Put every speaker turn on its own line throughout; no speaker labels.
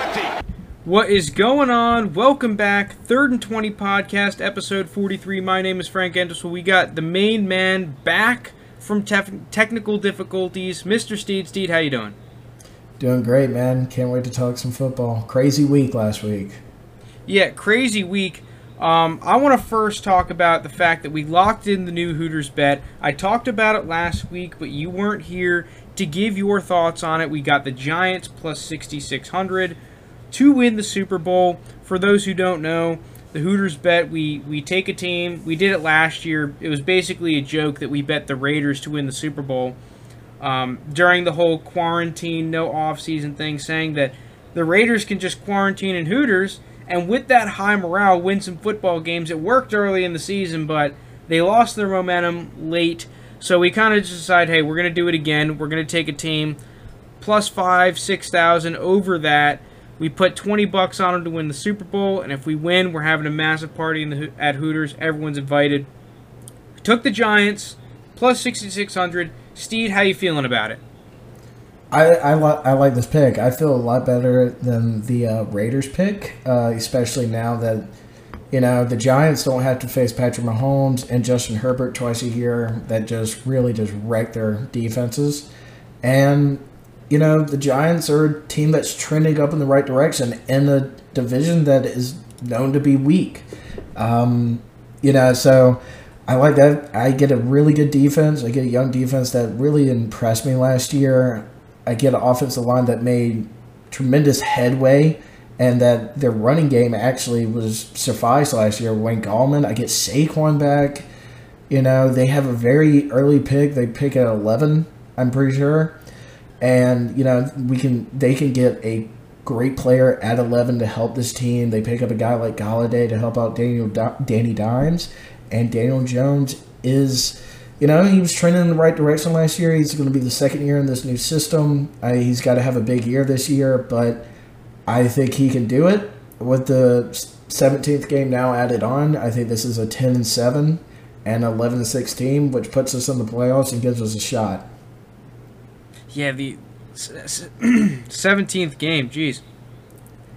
20.
What is going on? Welcome back. Third and 20 podcast, episode 43. My name is Frank Enderswell. We got the main man back from tef- technical difficulties. Mr. Steed, Steed, how you doing?
Doing great, man. Can't wait to talk some football. Crazy week last week.
Yeah, crazy week. Um, I want to first talk about the fact that we locked in the new Hooters bet. I talked about it last week, but you weren't here to give your thoughts on it. We got the Giants plus 6,600 to win the Super Bowl. For those who don't know, the Hooters bet we we take a team. We did it last year. It was basically a joke that we bet the Raiders to win the Super Bowl um, during the whole quarantine, no off season thing, saying that the Raiders can just quarantine in Hooters and with that high morale, win some football games. It worked early in the season, but they lost their momentum late. So we kind of just decided, hey, we're going to do it again. We're going to take a team plus five, six thousand over that. We put twenty bucks on them to win the Super Bowl, and if we win, we're having a massive party the at Hooters. Everyone's invited. We took the Giants plus sixty six hundred. Steed, how you feeling about it?
I I, li- I like this pick. I feel a lot better than the uh, Raiders pick, uh, especially now that you know the Giants don't have to face Patrick Mahomes and Justin Herbert twice a year. That just really just wreck their defenses, and you know the Giants are a team that's trending up in the right direction in a division that is known to be weak. Um, you know, so I like that. I get a really good defense. I get a young defense that really impressed me last year. I get an offensive line that made tremendous headway and that their running game actually was sufficed last year. Wayne Gallman, I get Saquon back. You know, they have a very early pick. They pick at 11, I'm pretty sure. And, you know, we can they can get a great player at 11 to help this team. They pick up a guy like Golladay to help out Daniel Danny Dimes. And Daniel Jones is you know, he was trending in the right direction last year. He's going to be the second year in this new system. I, he's got to have a big year this year, but I think he can do it with the 17th game now added on. I think this is a 10 and 7 and 11 and 6 team, which puts us in the playoffs and gives us a shot.
Yeah, the seventeenth game. Jeez,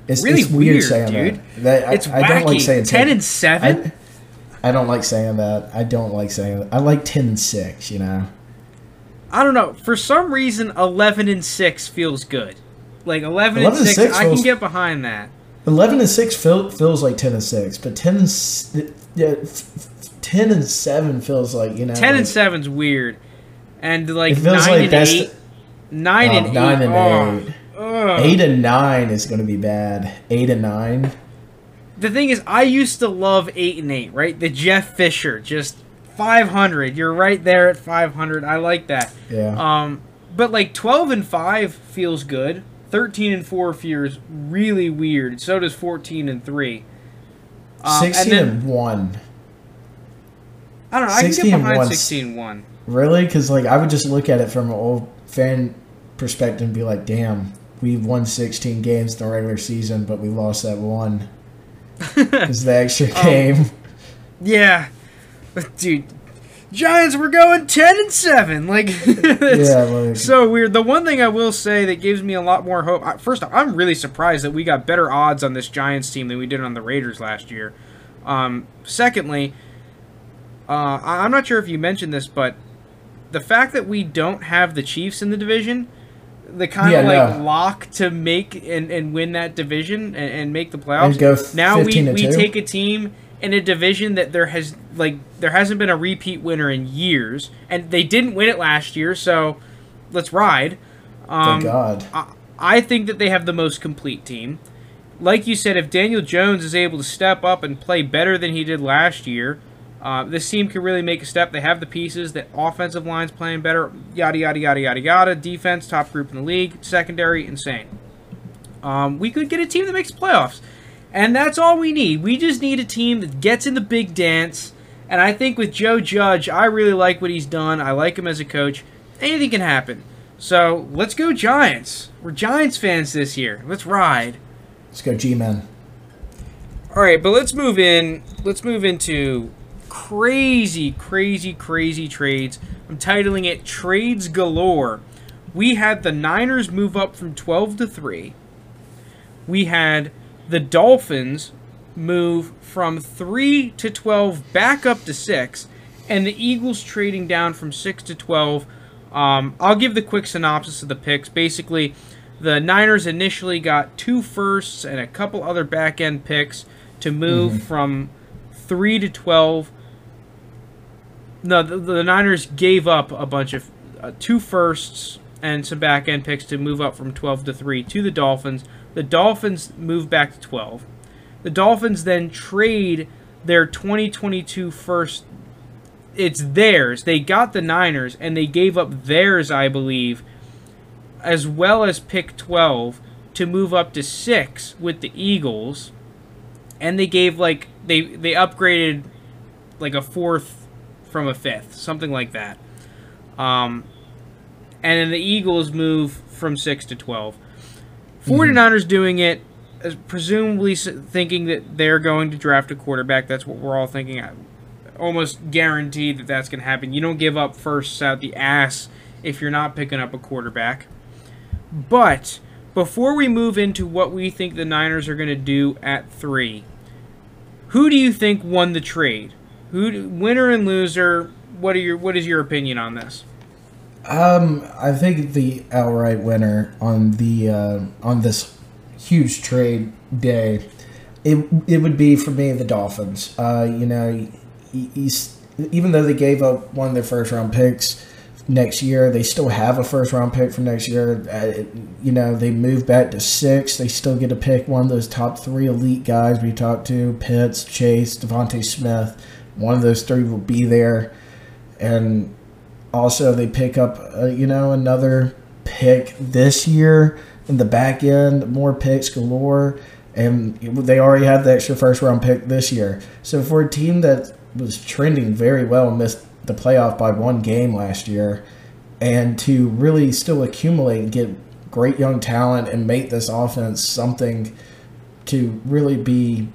it's
really
it's weird,
weird,
saying
dude.
that. that
it's
I,
wacky.
I don't like saying
ten and seven.
I, I don't like saying that. I don't like saying that. I like ten and six. You know.
I don't know. For some reason, eleven and six feels good. Like eleven,
11
and six,
and
I
feels-
can get behind that.
Eleven and six feel, feels like ten and six, but ten and yeah, ten and seven feels like you know.
Ten
like,
and seven's weird, and like nine
like
and eight,
the-
nine
Oh,
and
nine
eight.
and eight. Eight and nine is going to be bad. Eight and nine.
The thing is, I used to love eight and eight. Right, the Jeff Fisher, just five hundred. You're right there at five hundred. I like that.
Yeah.
Um, but like twelve and five feels good. Thirteen and four feels really weird. So does fourteen and three. Um,
Sixteen
and
and, one.
I don't know. I can
16
get behind
one.
16 and one.
Really? Because like I would just look at it from an old fan perspective and be like, "Damn, we've won sixteen games in the regular season, but we lost that one because the extra
Oh.
game."
Yeah, dude. Giants were going ten and seven. Like, it's
Yeah, like-
so weird. The one thing I will say that gives me a lot more hope. First, off, I'm really surprised that we got better odds on this Giants team than we did on the Raiders last year. Um, secondly, uh, I'm not sure if you mentioned this, but the fact that we don't have the Chiefs in the division, the kind of
Yeah,
like
no.
lock to make and, and win that division and, and make the playoffs. Now we, we take a team in a division that there has like there hasn't been a repeat winner in years, and they didn't win it last year. So let's ride. Um,
Thank God.
I, I think that they have the most complete team. Like you said, if Daniel Jones is able to step up and play better than he did last year, uh, this team can really make a step. They have the pieces. The offensive line's playing better. Yada yada yada yada yada. Defense, top group in the league. Secondary, insane. Um, we could get a team that makes playoffs, and that's all we need. We just need a team that gets in the big dance. And I think with Joe Judge, I really like what he's done. I like him as a coach. Anything can happen. So let's go Giants. We're Giants fans this year. Let's ride.
Let's go, G-men.
All right, but let's move in. Let's move into crazy, crazy, crazy trades. I'm titling it Trades Galore. We had the Niners move up from 12 to 3. we had the Dolphins move from 3 to 12 back up to 6, and the Eagles trading down from 6 to 12. Um, I'll give the quick synopsis of the picks. Basically, the Niners initially got two firsts and a couple other back end picks to move mm-hmm. from 3 to 12. No, the, the, Niners gave up a bunch of uh, two firsts and some back end picks to move up from 12 to 3 to the Dolphins. The Dolphins move back to 12. The Dolphins then trade their 2022 first. It's theirs. They got the Niners and they gave up theirs, I believe, as well as pick 12 to move up to 6 with the Eagles. And they gave like they they upgraded like a fourth from a fifth, something like that. Um, and then the Eagles move from 6 to 12. 49ers mm-hmm. doing it, presumably thinking that they're going to draft a quarterback. That's what we're all thinking. I Almost guaranteed that that's going to happen. You don't give up firsts out the ass if you're not picking up a quarterback. But before we move into what we think the Niners are going to do at three, who do you think won the trade? Who winner and loser? What are your what is your opinion on this?
Um, I think the outright winner on the uh, on this huge trade day, it it would be for me the Dolphins. Uh, you know, even though they gave up one of their first round picks next year, they still have a first round pick for next year. Uh, you know, they move back to six. They still get to pick one of those top three elite guys we talked to: Pitts, Chase, DeVonta Smith. One of those three will be there, and also they pick up uh, you know another pick this year in the back end, more picks galore, and they already had the extra first round pick this year. So for a team that was trending very well, missed the playoff by one game last year, and to really still accumulate and get great young talent and make this offense something to really be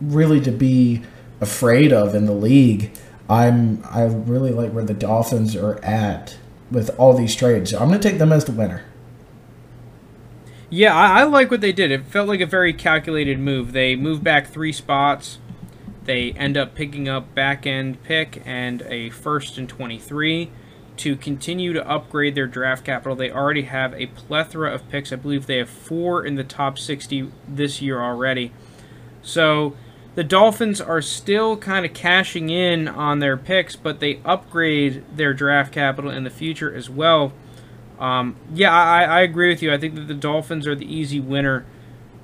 really to be afraid of in the league I'm I really like where the Dolphins are at with all these trades. I'm going to take them as the winner.
Yeah, I, I, like what they did. It felt like a very calculated move. They moved back three spots. They end up picking up back end pick and a first and 23 to continue to upgrade their draft capital. They already have a plethora of picks. I believe they have four in the top 60 this year already. So the Dolphins are still kind of cashing in on their picks, but they upgrade their draft capital in the future as well. Um, yeah, I, I agree with you. I think that the Dolphins are the easy winner,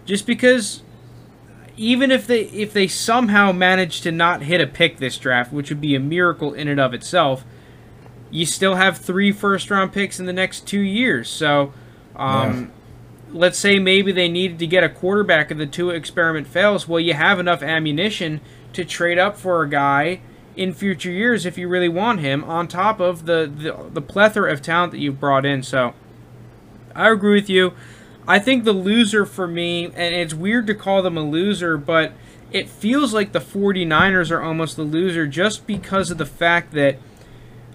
just because even if they if they somehow manage to not hit a pick this draft, which would be a miracle in and of itself, you still have three first round picks in the next two years. So. Um, let's say maybe they needed to get a quarterback and the two experiment fails, well, you have enough ammunition to trade up for a guy in future years if you really want him, on top of the, the, the plethora of talent that you've brought in. So I agree with you. I think the loser for me, and it's weird to call them a loser, but it feels like the 49ers are almost the loser just because of the fact that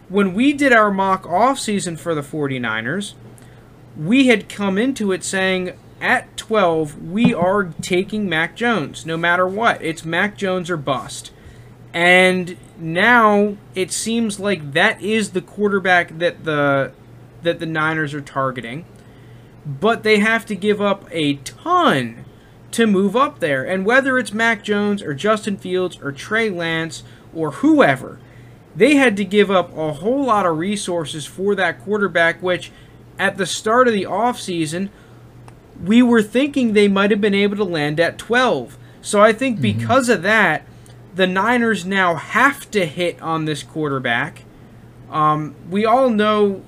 when we did our mock offseason for the 49ers, we had come into it saying at 12 we are taking Mac Jones no matter what. It's Mac Jones or bust. And now it seems like that is the quarterback that the that the Niners are targeting. But they have to give up a ton to move up there. And whether it's Mac Jones or Justin Fields or Trey Lance or whoever, they had to give up a whole lot of resources for that quarterback, which at the start of the offseason, we were thinking they might have been able to land at 12. So I think mm-hmm. because of that, the Niners now have to hit on this quarterback. Um, we all know,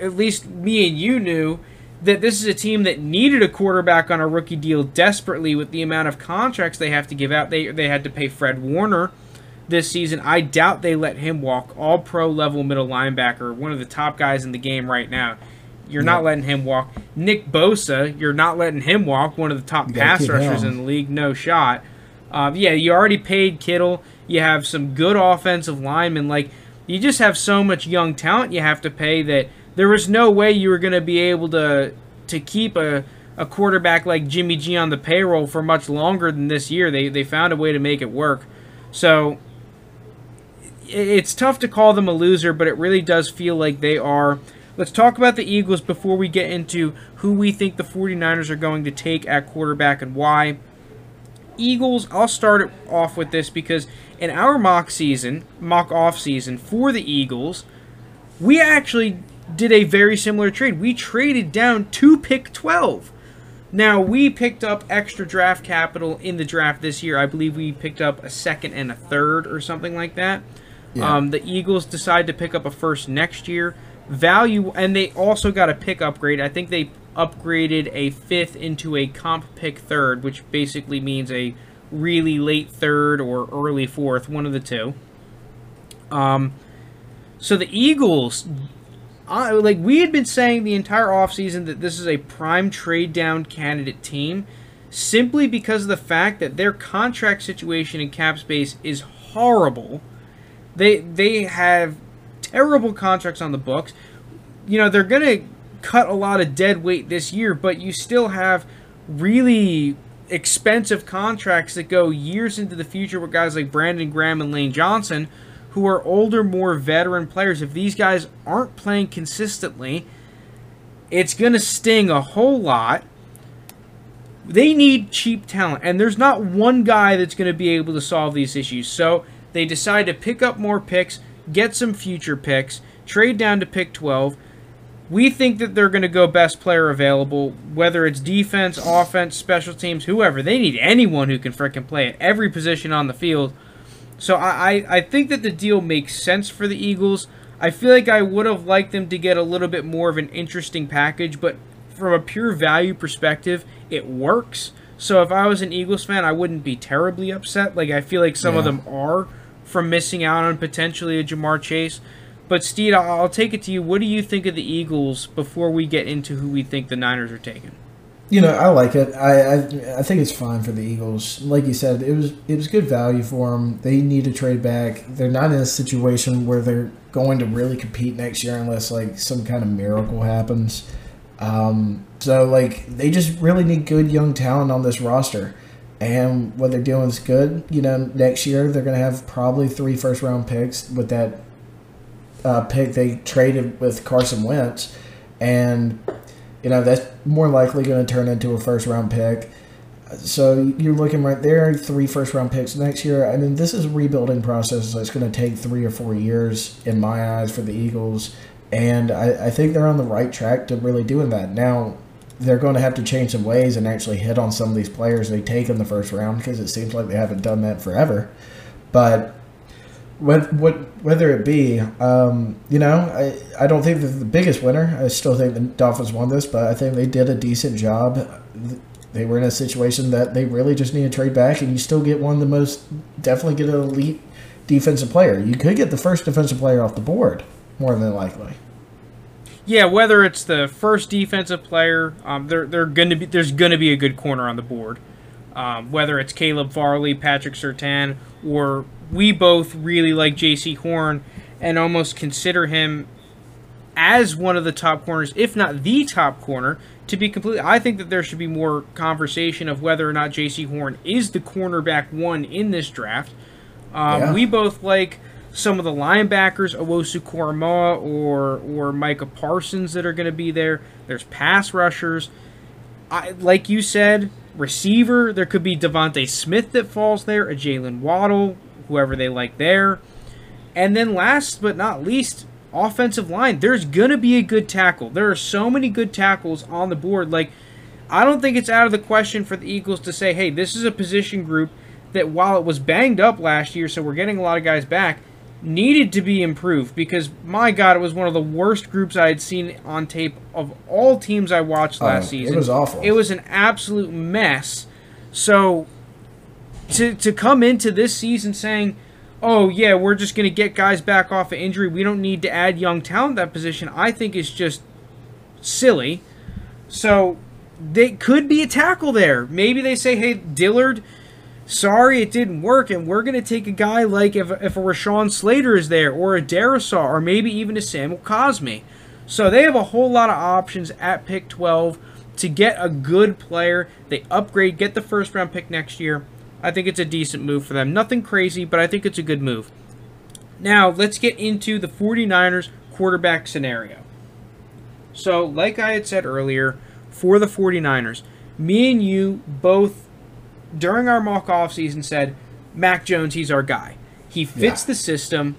at least me and you knew, that this is a team that needed a quarterback on a rookie deal desperately with the amount of contracts they have to give out. They, they had to pay Fred Warner this season. I doubt they let him walk. All pro level middle linebacker, one of the top guys in the game right now. You're not letting him walk. Nick Bosa, you're not letting him walk. One of the top pass rushers him. in the league, no shot. Uh, yeah, you already paid Kittle. You have some good offensive linemen. Like you just have so much young talent you have to pay that there was no way you were going to be able to to keep a a quarterback like Jimmy G on the payroll for much longer than this year. They they found a way to make it work. So it's tough to call them a loser, but it really does feel like they are. Let's talk about the Eagles before we get into who we think the 49ers are going to take at quarterback and why. Eagles, I'll start off with this because in our mock season, mock off season for the Eagles, we actually did a very similar trade. We traded down to pick 12. Now, we picked up extra draft capital in the draft this year. I believe we picked up a second and a third or something like that. Yeah. Um, the Eagles decide to pick up a first next year. Value, and they also got a pick upgrade. I think they upgraded a fifth into a comp pick third, which basically means a really late third or early fourth, one of the two. Um, so the Eagles, like we had been saying the entire offseason that this is a prime trade down candidate team simply because of the fact that their contract situation in cap space is horrible. They they have terrible contracts on the books. You know, they're going to cut a lot of dead weight this year, but you still have really expensive contracts that go years into the future with guys like Brandon Graham and Lane Johnson who are older, more veteran players, if these guys aren't playing consistently, it's going to sting a whole lot. They need cheap talent, and there's not one guy that's going to be able to solve these issues. So they decide to pick up more picks, get some future picks, trade down to pick 12. We think that they're going to go best player available, whether it's defense, offense, special teams, whoever. They need anyone who can freaking play at every position on the field so I, I think that the deal makes sense for the Eagles. I feel like I would have liked them to get a little bit more of an interesting package, but from a pure value perspective, it works. So if I was an Eagles fan, I wouldn't be terribly upset. Like I feel like some yeah. of them are from missing out on potentially a Ja'Marr Chase. But Steve, I'll take it to you. What do you think of the Eagles before we get into who we think the Niners are taking?
You know, I like it. I, I, I think it's fine for the Eagles. Like you said, it was it was good value for them. They need to trade back. They're not in a situation where they're going to really compete next year unless like some kind of miracle happens. Um, so like they just really need good young talent on this roster. And what they're doing is good. You know, next year they're going to have probably three first round picks with that uh, pick they traded with Carson Wentz, and you know that's more likely going to turn into a first round pick. So you're looking right there, three first round picks next year. I mean, this is a rebuilding process that's going to take three or four years in my eyes for the Eagles, and I, I think they're on the right track to really doing that. Now, they're going to have to change some ways and actually hit on some of these players they take in the first round because it seems like they haven't done that forever. But whether it be, um, you know, I, I don't think they're the biggest winner. I still think the Dolphins won this, but I think they did a decent job. They were in a situation that they really just need to trade back, and you still get one of the most, definitely get an elite defensive player. You could get the first defensive player off the board, more than likely.
Yeah, whether it's the first defensive player, um, they're, they're gonna be there's gonna be a good corner on the board. Um, whether it's Caleb Farley, Patrick Surtain, or we both really like Jaycee Horn and almost consider him as one of the top corners, if not the top corner. To be completely, I think that there should be more conversation of whether or not Jaycee Horn is the cornerback one in this draft. Um, yeah. We both like some of the linebackers, Owusu Koramoah or or Micah Parsons that are going to be there. There's pass rushers. I, like you said, receiver. There could be DeVonta Smith that falls there, a Jaylen Waddle, whoever they like there. And then last but not least, offensive line. There's going to be a good tackle. There are so many good tackles on the board. Like, I don't think it's out of the question for the Eagles to say, hey, this is a position group that while it was banged up last year, so we're getting a lot of guys back, needed to be improved because my God, it was one of the worst groups I had seen on tape of all teams I watched last oh, season.
It was awful.
It was an absolute mess. So to to come into this season saying, "Oh yeah, we're just going to get guys back off of injury. We don't need to add young talent that position." I think is just silly. So they could be a tackle there. Maybe they say, "Hey, Dillard." Sorry it didn't work, and we're going to take a guy like if, if a Rashawn Slater is there, or a Darrisaw, or maybe even a Samuel Cosmi. So they have a whole lot of options at pick 12 to get a good player, they upgrade, get the first round pick next year. I think it's a decent move for them. Nothing crazy, but I think it's a good move. Now, let's get into the 49ers quarterback scenario. So, like I had said earlier, for the 49ers, me and you both, during our mock off season, said, Mac Jones, he's our guy. He fits
Yeah.
the system.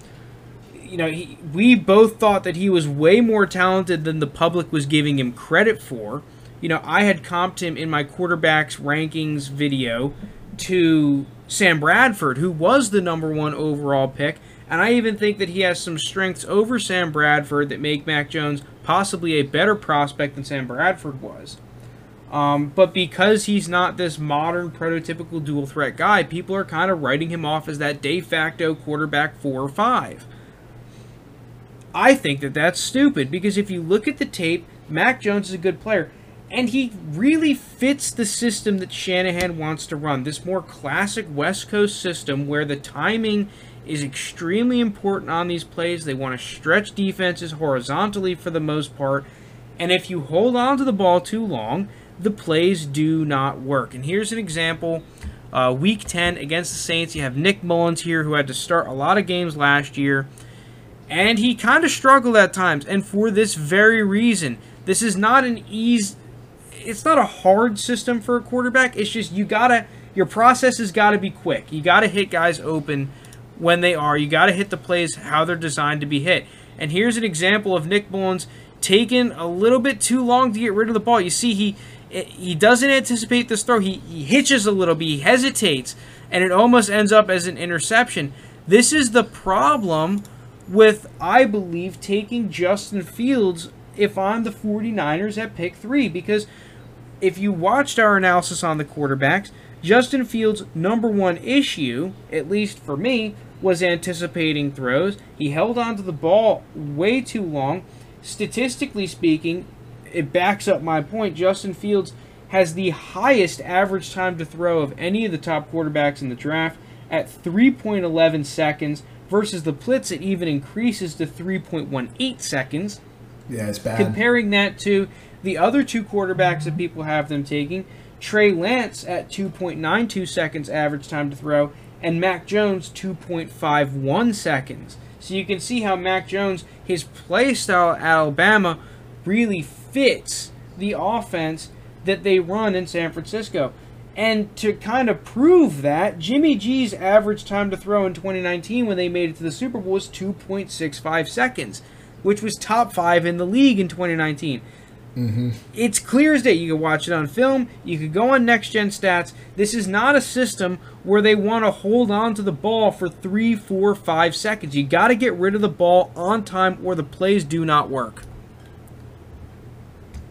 You know, he, we both thought that he was way more talented than the public was giving him credit for. You know, I had comped him in my quarterbacks rankings video to Sam Bradford, who was the number one overall pick. And I even think that he has some strengths over Sam Bradford that make Mac Jones possibly a better prospect than Sam Bradford was. Um, but because he's not this modern prototypical dual threat guy, people are kind of writing him off as that de facto quarterback four or five. I think that that's stupid because if you look at the tape, Mac Jones is a good player, and he really fits the system that Shanahan wants to run. This more classic West Coast system where the timing is extremely important on these plays. They want to stretch defenses horizontally for the most part, and if you hold on to the ball too long, the plays do not work. And here's an example. Uh, week 10 against the Saints, you have Nick Mullens here who had to start a lot of games last year. And he kind of struggled at times. And for this very reason, this is not an easy. It's not a hard system for a quarterback. It's just you gotta. Your process has got to be quick. You got to hit guys open when they are. You got to hit the plays how they're designed to be hit. And here's an example of Nick Mullens taking a little bit too long to get rid of the ball. You see, he he doesn't anticipate this throw. He, he hitches a little bit. He hesitates, and it almost ends up as an interception. This is the problem with, I believe, taking Justin Fields if I'm the 49ers at pick three. Because if you watched our analysis on the quarterbacks, Justin Fields' number one issue, at least for me, was anticipating throws. He held onto the ball way too long. Statistically speaking, it backs up my point. Justin Fields has the highest average time to throw of any of the top quarterbacks in the draft at 3.11 seconds versus the Blitz it even increases to 3.18 seconds.
Yeah, it's bad.
Comparing that to the other two quarterbacks that people have them taking, Trey Lance at 2.92 seconds average time to throw, and Mac Jones 2.51 seconds. So you can see how Mac Jones, his play style at Alabama, really fits the offense that they run in San Francisco. And to kind of prove that, Jimmy G's average time to throw in 2019 when they made it to the Super Bowl was 2.65 seconds, which was top five in the league in 2019.
Mm-hmm.
It's clear as day. You can watch it on film. You could go on next gen stats. This is not a system where they want to hold on to the ball for three, four, five seconds. You got to get rid of the ball on time, or the plays do not work.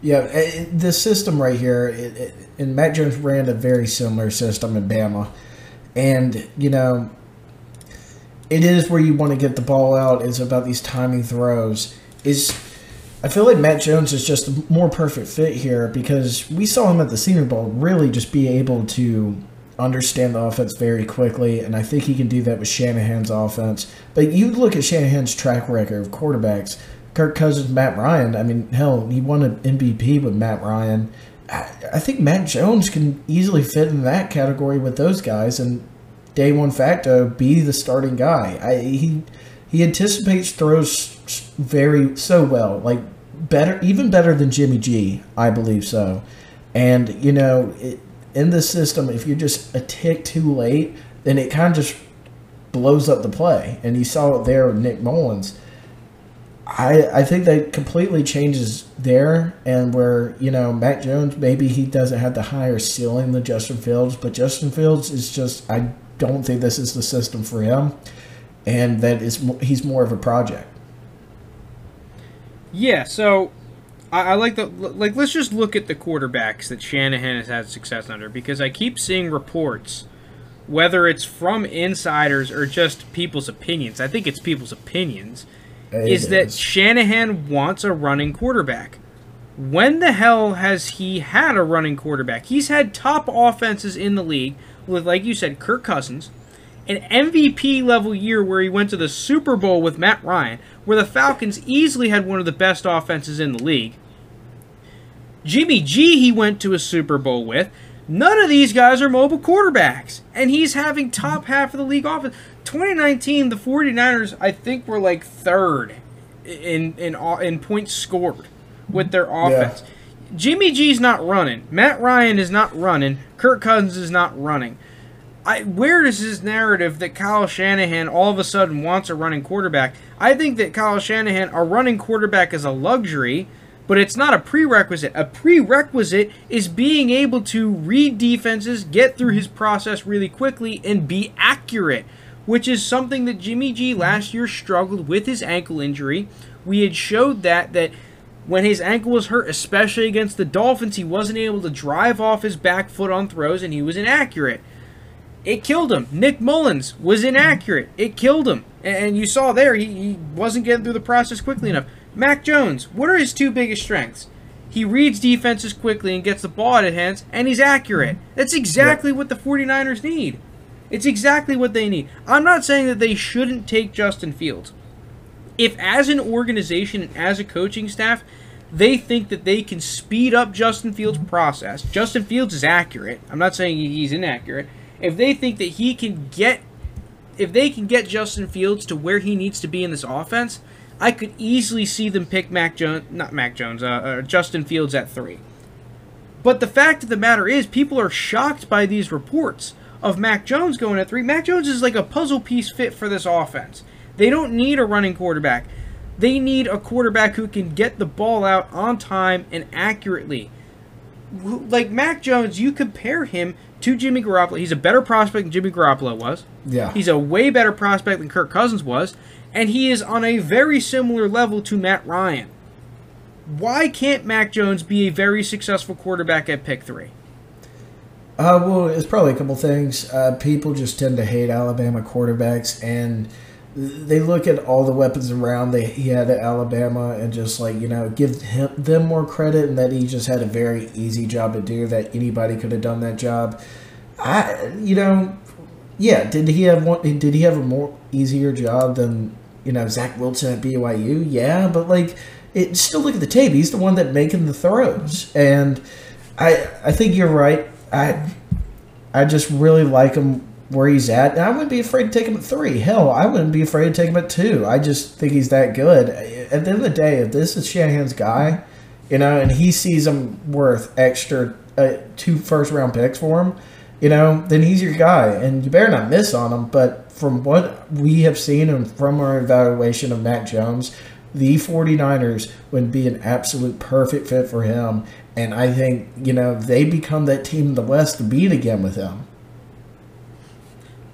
Yeah, it, the system right here, it, it, and Mac Jones ran a very similar system in Bama, and you know, it is where you want to get the ball out. It's about these timing throws. Is I feel like Mac Jones is just a more perfect fit here because we saw him at the Senior Bowl really just be able to understand the offense very quickly, and I think he can do that with Shanahan's offense. But you look at Shanahan's track record of quarterbacks. Kirk Cousins, Matt Ryan. I mean, hell, he won an MVP with Matt Ryan. I, think Mac Jones can easily fit in that category with those guys, and day one facto be the starting guy. I, he he anticipates throws very so well, like better, even better than Jimmy G. I believe so. And you know, it, in this system, if you're just a tick too late, then it kind of just blows up the play. And you saw it there with Nick Mullens. I, I think that completely changes there and where, you know, Mac Jones, maybe he doesn't have the higher ceiling than Justin Fields, but Justin Fields is just, I don't think this is the system for him. And that is, he's more of a project.
Yeah, so I, I like the like. Let's just look at the quarterbacks that Shanahan has had success under because I keep seeing reports, whether it's from insiders or just people's opinions. I think it's people's opinions. Is that Shanahan wants a running quarterback. When the hell has he had a running quarterback? He's had top offenses in the league with, like you said, Kirk Cousins, an MVP level year where he went to the Super Bowl with Matt Ryan, where the Falcons easily had one of the best offenses in the league. Jimmy G, he went to a Super Bowl with. None of these guys are mobile quarterbacks. And he's having top half of the league offense. 2019, the 49ers, I think, were like third in in uh, in points scored with their offense. Yeah. Jimmy G's not running. Matt Ryan is not running. Kirk Cousins is not running. I, where is this narrative that Kyle Shanahan all of a sudden wants a running quarterback? I think that Kyle Shanahan, a running quarterback, is a luxury, but it's not a prerequisite. A prerequisite is being able to read defenses, get through his process really quickly, and be accurate which is something that Jimmy G last year struggled with his ankle injury. We had showed that that when his ankle was hurt, especially against the Dolphins, he wasn't able to drive off his back foot on throws and he was inaccurate. It killed him. Nick Mullens was inaccurate. It killed him. And you saw there, he, he wasn't getting through the process quickly enough. Mac Jones, what are his two biggest strengths? He reads defenses quickly and gets the ball at his hands, and he's accurate. That's exactly what the 49ers need. It's exactly what they need. I'm not saying that they shouldn't take Justin Fields. If, as an organization and as a coaching staff, they think that they can speed up Justin Fields' process, Justin Fields is accurate. I'm not saying he's inaccurate. If they think that he can get, if they can get Justin Fields to where he needs to be in this offense, I could easily see them pick Mac Jones, not Mac Jones, uh, uh, Justin Fields at three. But the fact of the matter is, people are shocked by these reports of Mac Jones going at three. Mac Jones is like a puzzle piece fit for this offense. They don't need a running quarterback. They need a quarterback who can get the ball out on time and accurately. Like Mac Jones, you compare him to Jimmy Garoppolo. He's a better prospect than Jimmy Garoppolo was.
Yeah.
He's a way better prospect than Kirk Cousins was. And he is on a very similar level to Matt Ryan. Why can't Mac Jones be a very successful quarterback at pick three?
Uh, well, it's probably a couple things. Uh, people just tend to hate Alabama quarterbacks, and they look at all the weapons around they he had at Alabama, and just like you know, give him them more credit, and that he just had a very easy job to do. That anybody could have done that job. I, you know, yeah. Did he have one? Did he have a more easier job than you know Zach Wilson at BYU? Yeah, but like, it still look at the tape. He's the one that making the throws, and I I think you're right I I just really like him where he's at. And I wouldn't be afraid to take him at three. Hell, I wouldn't be afraid to take him at two. I just think he's that good. At the end of the day, if this is Shanahan's guy, you know, and he sees him worth extra uh, two first round picks for him, you know, then he's your guy. And you better not miss on him. But from what we have seen and from our evaluation of Mac Jones, the 49ers would be an absolute perfect fit for him. And I think, you know, they become that team in the West to beat again with them.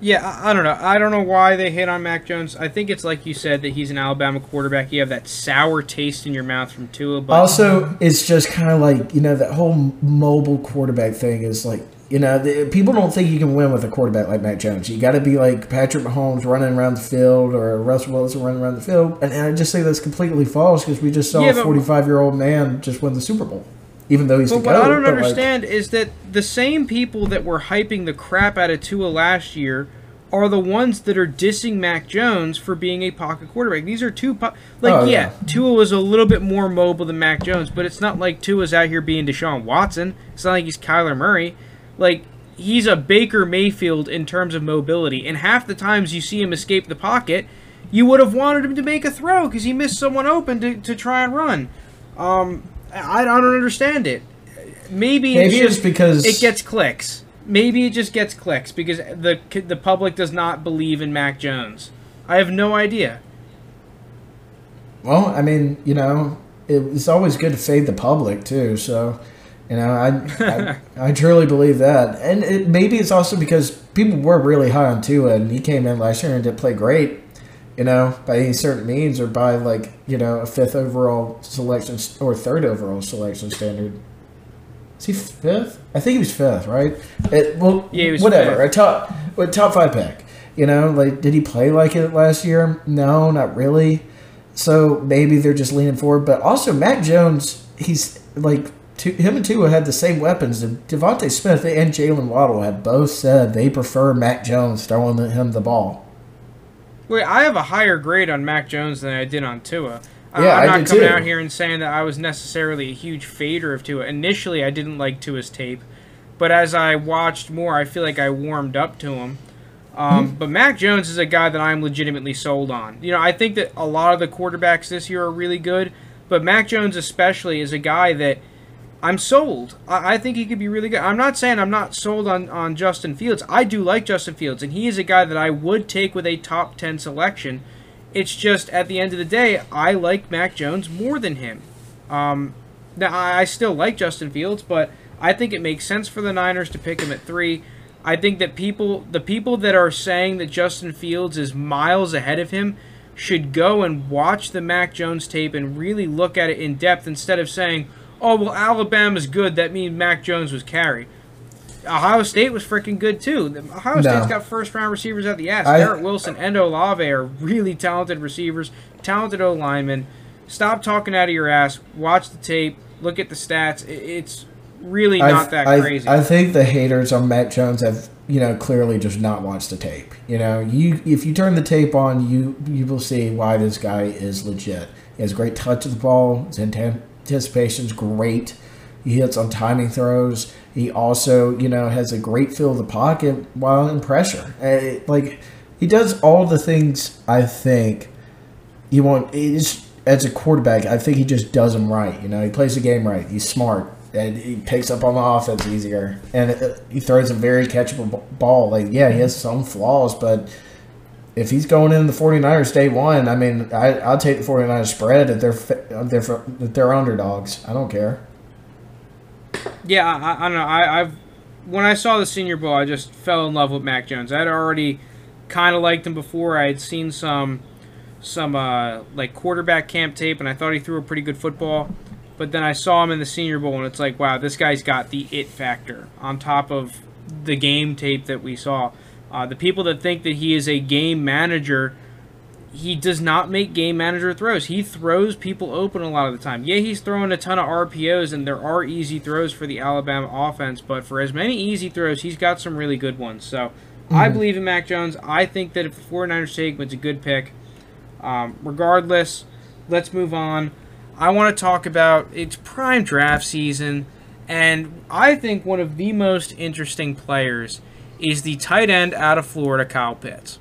Yeah, I, don't know. I don't know why they hit on Mac Jones. I think it's like you said that he's an Alabama quarterback. You have that sour taste in your mouth from Tua.
But also, it's just kind of like you know that whole mobile quarterback thing is like you know, the, people don't think you can win with a quarterback like Mac Jones. You got to be like Patrick Mahomes running around the field or Russell Wilson running around the field. And, and I just say that's completely false because we just saw yeah, a 45 year old man just win the Super Bowl. Even though he's
but
the
what
GOAT,
I don't understand like, is that the same people that were hyping the crap out of Tua last year are the ones that are dissing Mac Jones for being a pocket quarterback. These are two po- like oh, yeah, yeah, Tua was a little bit more mobile than Mac Jones, but it's not like Tua's out here being Deshaun Watson. It's not like he's Kyler Murray. Like he's a Baker Mayfield in terms of mobility. And half the times you see him escape the pocket, you would have wanted him to make a throw because he missed someone open to, to try and run. Um, I, I don't understand it. Maybe,
Maybe it's, just, because
it gets clicks. Maybe it just gets clicks because the the public does not believe in Mac Jones. I have no idea.
Well, I mean, you know, it's always good to fade the public too. So you know, I, I, I truly believe that, and it, maybe it's also because people were really high on Tua, and he came in last year and did play great. You know, by any certain means, or by like you know a fifth overall selection or third overall selection standard. Is he fifth? I think he was fifth, right? It, well, yeah, whatever. Fifth. A top, a top five pick. You know, like did he play like it last year? No, not really. So maybe they're just leaning forward. But also, Mac Jones, he's like two, him and Tua had the same weapons. And DeVonta Smith and Jaylen Waddle have both said they prefer Mac Jones throwing him the ball.
Wait, I have a higher grade on Mac Jones than I did on Tua.
Yeah,
I'm
I
not
did
coming
too.
out here and saying that I was necessarily a huge fader of Tua. Initially, I didn't like Tua's tape, but as I watched more, I feel like I warmed up to him. Um,
Hmm.
But Mac Jones is a guy that I'm legitimately sold on. You know, I think that a lot of the quarterbacks this year are really good, but Mac Jones especially is a guy that I'm sold. I, I think he could be really good. I'm not saying I'm not sold on, on Justin Fields. I do like Justin Fields, and he is a guy that I would take with a top 10 selection. It's just at the end of the day, I like Mac Jones more than him. Um, now, I, I still like Justin Fields, but I think it makes sense for the Niners to pick him at three. I think that people, the people that are saying that Justin Fields is miles ahead of him, should go and watch the Mac Jones tape and really look at it in depth instead of saying, "Oh well, Alabama's good. That means Mac Jones was carry." Ohio State was freaking good too. Ohio
No.
State's got first round receivers at the ass.
I-
Garrett Wilson and Olave are really talented receivers, talented O linemen. Stop talking out of your ass. Watch the tape. Look at the stats. It's really not that
I,
crazy.
I think the haters on Mac Jones have, you know, clearly just not watched the tape. You know, you if you turn the tape on, you you will see why this guy is legit. He has great touch of the ball. His intent, anticipation's great. He hits on timing throws. He also, you know, has a great feel of the pocket while in pressure. Uh, like he does all the things I think you want. He's, as a quarterback, I think he just does them right. You know, he plays the game right. He's smart, and he picks up on the offense easier, and uh, he throws a very catchable ball. Like, yeah, he has some flaws, but if he's going in the 49ers day one, I mean, I, I'll take the 49ers spread if they're if they're if they're underdogs. I don't care.
Yeah, I, I, don't know. I, I've when I saw the Senior Bowl, I just fell in love with Mac Jones. I'd already kind of liked him before. I had seen some some uh, like quarterback camp tape, and I thought he threw a pretty good football. But then I saw him in the Senior Bowl, and it's like, wow, this guy's got the it factor on top of the game tape that we saw. Uh, the people that think that he is a game manager he does not make game manager throws. He throws people open a lot of the time. Yeah, he's throwing a ton of RPOs, and there are easy throws for the Alabama offense, but for as many easy throws, he's got some really good ones. So I believe in Mac Jones. I think that if the 49ers take him, it's a good pick. Um, regardless, let's move on. I want to talk about it's prime draft season, and I think one of the most interesting players is the tight end out of Florida, Kyle Pitts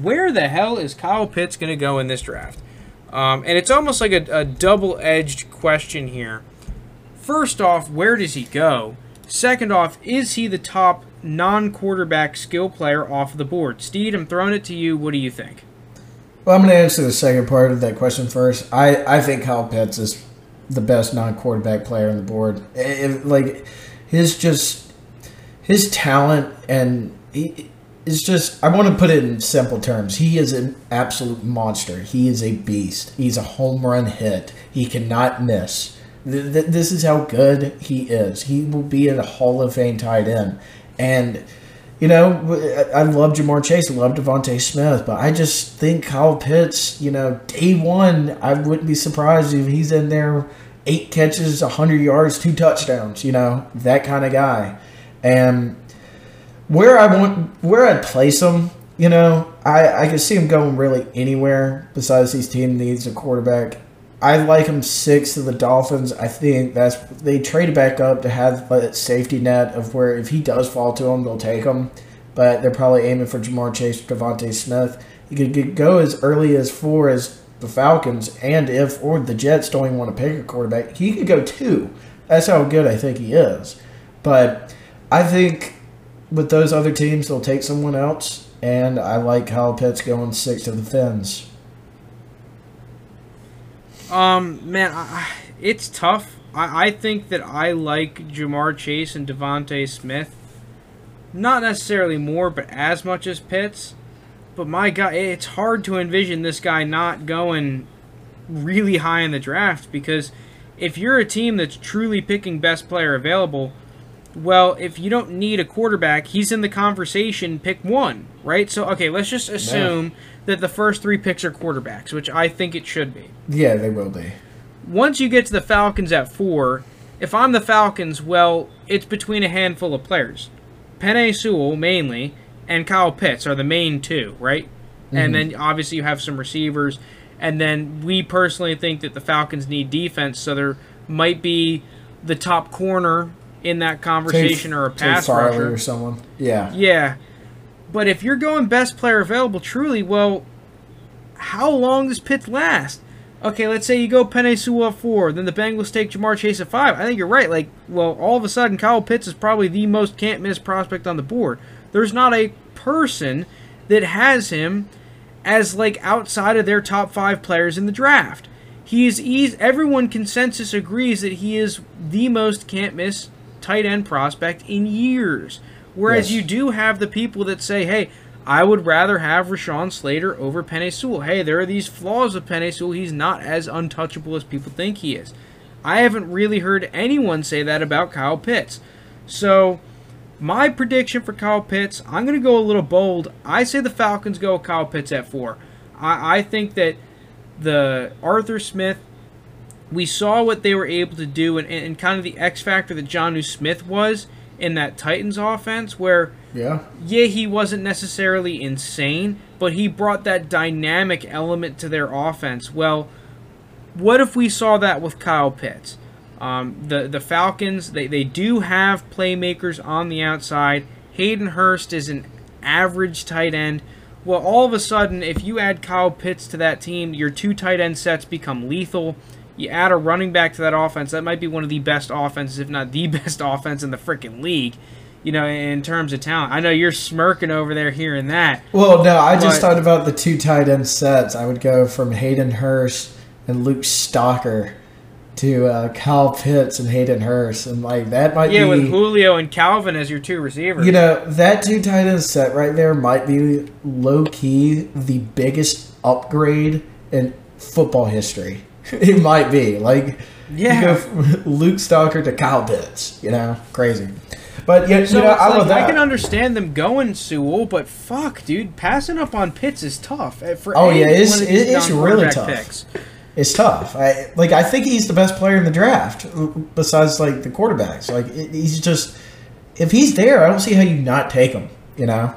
where the hell is Kyle Pitts going to go in this draft? Um, and it's almost like a, a double edged question here. First off, where does he go? Second off, is he the top non quarterback skill player off the board? Steed, I'm throwing it to you. What do you think?
Well, I'm going to answer the second part of that question first. I, I think Kyle Pitts is the best non-quarterback player on the board. If, like his just his talent and he is just. I want to put it in simple terms. He is an absolute monster. He is a beast. He's a home run hit. He cannot miss. Th- th- This is how good he is. He will be a Hall of Fame tight end, and you know, I I love Ja'Marr Chase, I love DeVonta Smith, but I just think Kyle Pitts, you know, day one, I wouldn't be surprised if he's in there, eight catches, 100 yards, two touchdowns, you know, that kind of guy. And where I want, where I'd place him, you know, I, I could see him going really anywhere besides these team needs a quarterback. I like him six to the Dolphins. I think that's they traded back up to have that safety net of where if he does fall to them, they'll take him. But they're probably aiming for Ja'Marr Chase, DeVonta Smith. He could go as early as four as the Falcons, and if or the Jets don't even want to pick a quarterback, he could go two. That's how good I think he is. But I think with those other teams, they'll take someone else, and I like Kyle Pitts going six to the Fins.
Um, man, I- it's tough. I, I think that I like Ja'Marr Chase and DeVonta Smith. Not necessarily more, but as much as Pitts. But my God, it's hard to envision this guy not going really high in the draft because if you're a team that's truly picking best player available, well, if you don't need a quarterback, he's in the conversation. Pick one, right? So, okay, let's just assume that the first three picks are quarterbacks, which I think it should be
Yeah, they will be.
once you get to the Falcons at four, if I'm the Falcons, well, it's between a handful of players. Penei Sewell, mainly, and Kyle Pitts are the main two, right? And mm-hmm. then obviously you have some receivers. And then we personally think that the Falcons need defense, so there might be the top corner in that conversation or a pass rusher
or someone. Yeah.
yeah. But if you're going best player available, truly, well, how long does Pitts last? Okay, let's say you go Penei Sewell at four, then the Bengals take Ja'Marr Chase at five. I think you're right. Like, well, all of a sudden, Kyle Pitts is probably the most can't miss prospect on the board. There's not a person that has him as like outside of their top five players in the draft. He is easy. Everyone consensus agrees that he is the most can't miss tight end prospect in years. Whereas
Yes.
you do have the people that say, hey, I would rather have Rashawn Slater over Penei Sewell. Hey, there are these flaws with Penei Sewell. He's not as untouchable as people think he is. I haven't really heard anyone say that about Kyle Pitts. So, my prediction for Kyle Pitts, I'm going to go a little bold. I say the Falcons go with Kyle Pitts at four. I, I think that the Arthur Smith, we saw what they were able to do and, and kind of the X factor that Jonnu Smith was in that Titans offense, where
Yeah.
yeah, he wasn't necessarily insane, but he brought that dynamic element to their offense. Well, what if we saw that with Kyle Pitts? Um, the the Falcons they, they do have playmakers on the outside. Hayden Hurst is an average tight end. Well, all of a sudden, if you add Kyle Pitts to that team, your two tight end sets become lethal. You add a running back to that offense, that might be one of the best offenses, if not the best offense in the freaking league. You know, in terms of talent. I know you're smirking over there hearing that.
Well, no, I just thought about the two tight end sets. I would go from Hayden Hurst and Luke Stocker to uh, Kyle Pitts and Hayden Hurst, and like that might be
Yeah,
be.
with Julio and Calvin as your two receivers.
You know, that two tight end set right there might be low key the biggest upgrade in football history. it might be. Like,
Yeah.
you go from Luke Stocker to Kyle Pitts, you know, crazy. But yeah,
So
you know, I
like,
love that.
I can understand them going Sewell, but fuck, dude, passing up on Pitts is tough. Uh, For
Oh, yeah, it's-
one of these
it- it's really tough.
Picks.
It's tough. I like. I think he's the best player in the draft, besides like the quarterbacks. Like it, he's just, if he's there, I don't see how you not take him. You know.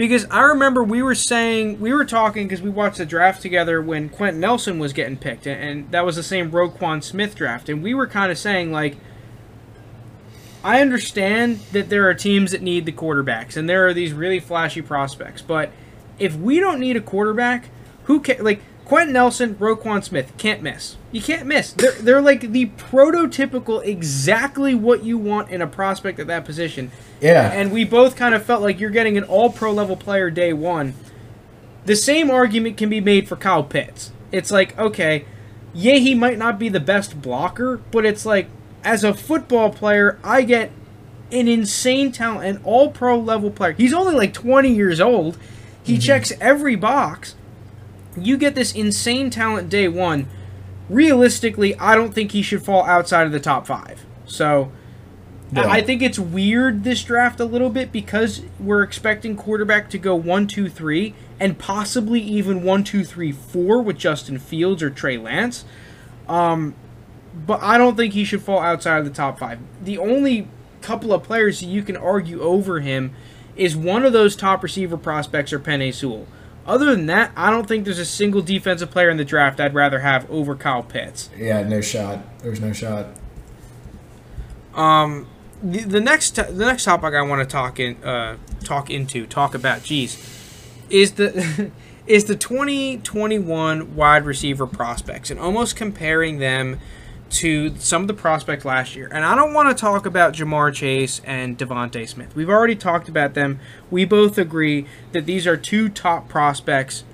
Because I remember we were saying we were talking because we watched the draft together when Quenton Nelson was getting picked, and, that was the same Roquan Smith draft, and we were kind of saying like, I understand that there are teams that need the quarterbacks, and there are these really flashy prospects, but if we don't need a quarterback, who can like Quenton Nelson, Roquan Smith can't miss. You can't miss. They're they're like the prototypical exactly what you want in a prospect at that position
Yeah.
and we both kind of felt like you're getting an all pro level player day one. The same argument can be made for Kyle Pitts. It's like, okay, yeah, he might not be the best blocker, but it's like, as a football player, I get an insane talent, an all pro level player. He's only like 20 years old. He mm-hmm. checks every box. You get this insane talent day one. Realistically, I don't think he should fall outside of the top five. So, I think it's weird this draft a little bit because we're expecting quarterback to go one, two, three, and possibly even one, two, three, four with Justin Fields or Trey Lance. Um, but I don't think he should fall outside of the top five. The only couple of players you can argue over him is one of those top receiver prospects or Penei Sewell. Other than that, I don't think there's a single defensive player in the draft I'd rather have over Kyle Pitts.
Yeah. No shot. There's no shot.
Um, the, the next the next topic I want to talk in uh, talk into talk about, geez, is the is the 2021 wide receiver prospects and almost comparing them to some of the prospects last year. And I don't want to talk about Ja'Marr Chase and DeVonta Smith. We've already talked about them. We both agree that these are two top prospects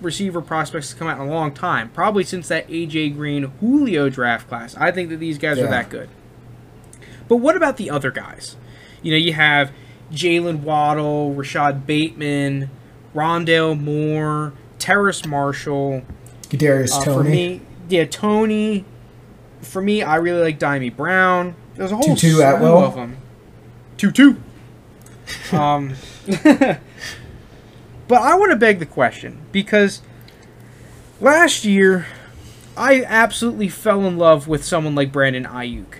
receiver prospects to come out in a long time, probably since that AJ Green Julio draft class. I think that these guys are that good. But what about the other guys? You know, you have Jaylen Waddle, Rashod Bateman, Rondale Moore, Terrace Marshall.
Kadarius
Uh,
Toney.
for me, yeah, Toney. For me, I really like Dyami Brown. There's a whole
Tutu
slew
Atwell.
of them. Tutu. um, but I want to beg the question because last year I absolutely fell in love with someone like Brandon Aiyuk.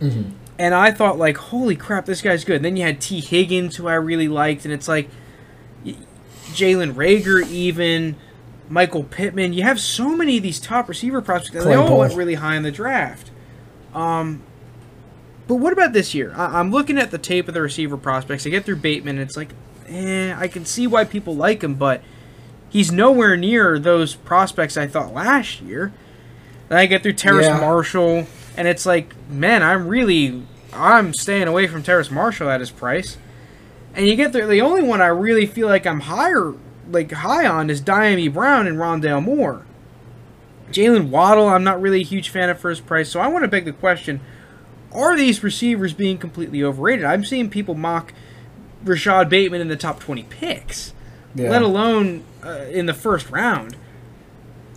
Mhm.
And I thought, like, holy crap, this guy's good. then you had Tee Higgins, who I really liked, and it's like Jalen Reagor, even. Michael Pittman. You have so many of these top receiver prospects. and They all went really high in the draft. Um, but what about this year? I- I'm looking at the tape of the receiver prospects. I get through Bateman, and it's like, eh, I can see why people like him, but he's nowhere near those prospects I thought last year. Then I get through Terrace
Yeah.
Marshall, and it's like, man, I'm really, I'm staying away from Terrace Marshall at his price. And you get there, the only one I really feel like I'm higher, like high on, is Dyami Brown and Rondale Moore. Jaylen Waddle, I'm not really a huge fan of first price, so I want to beg the question: Are these receivers being completely overrated? I'm seeing people mock Rashod Bateman in the top 20 picks,
Yeah.
let alone uh, in the first round.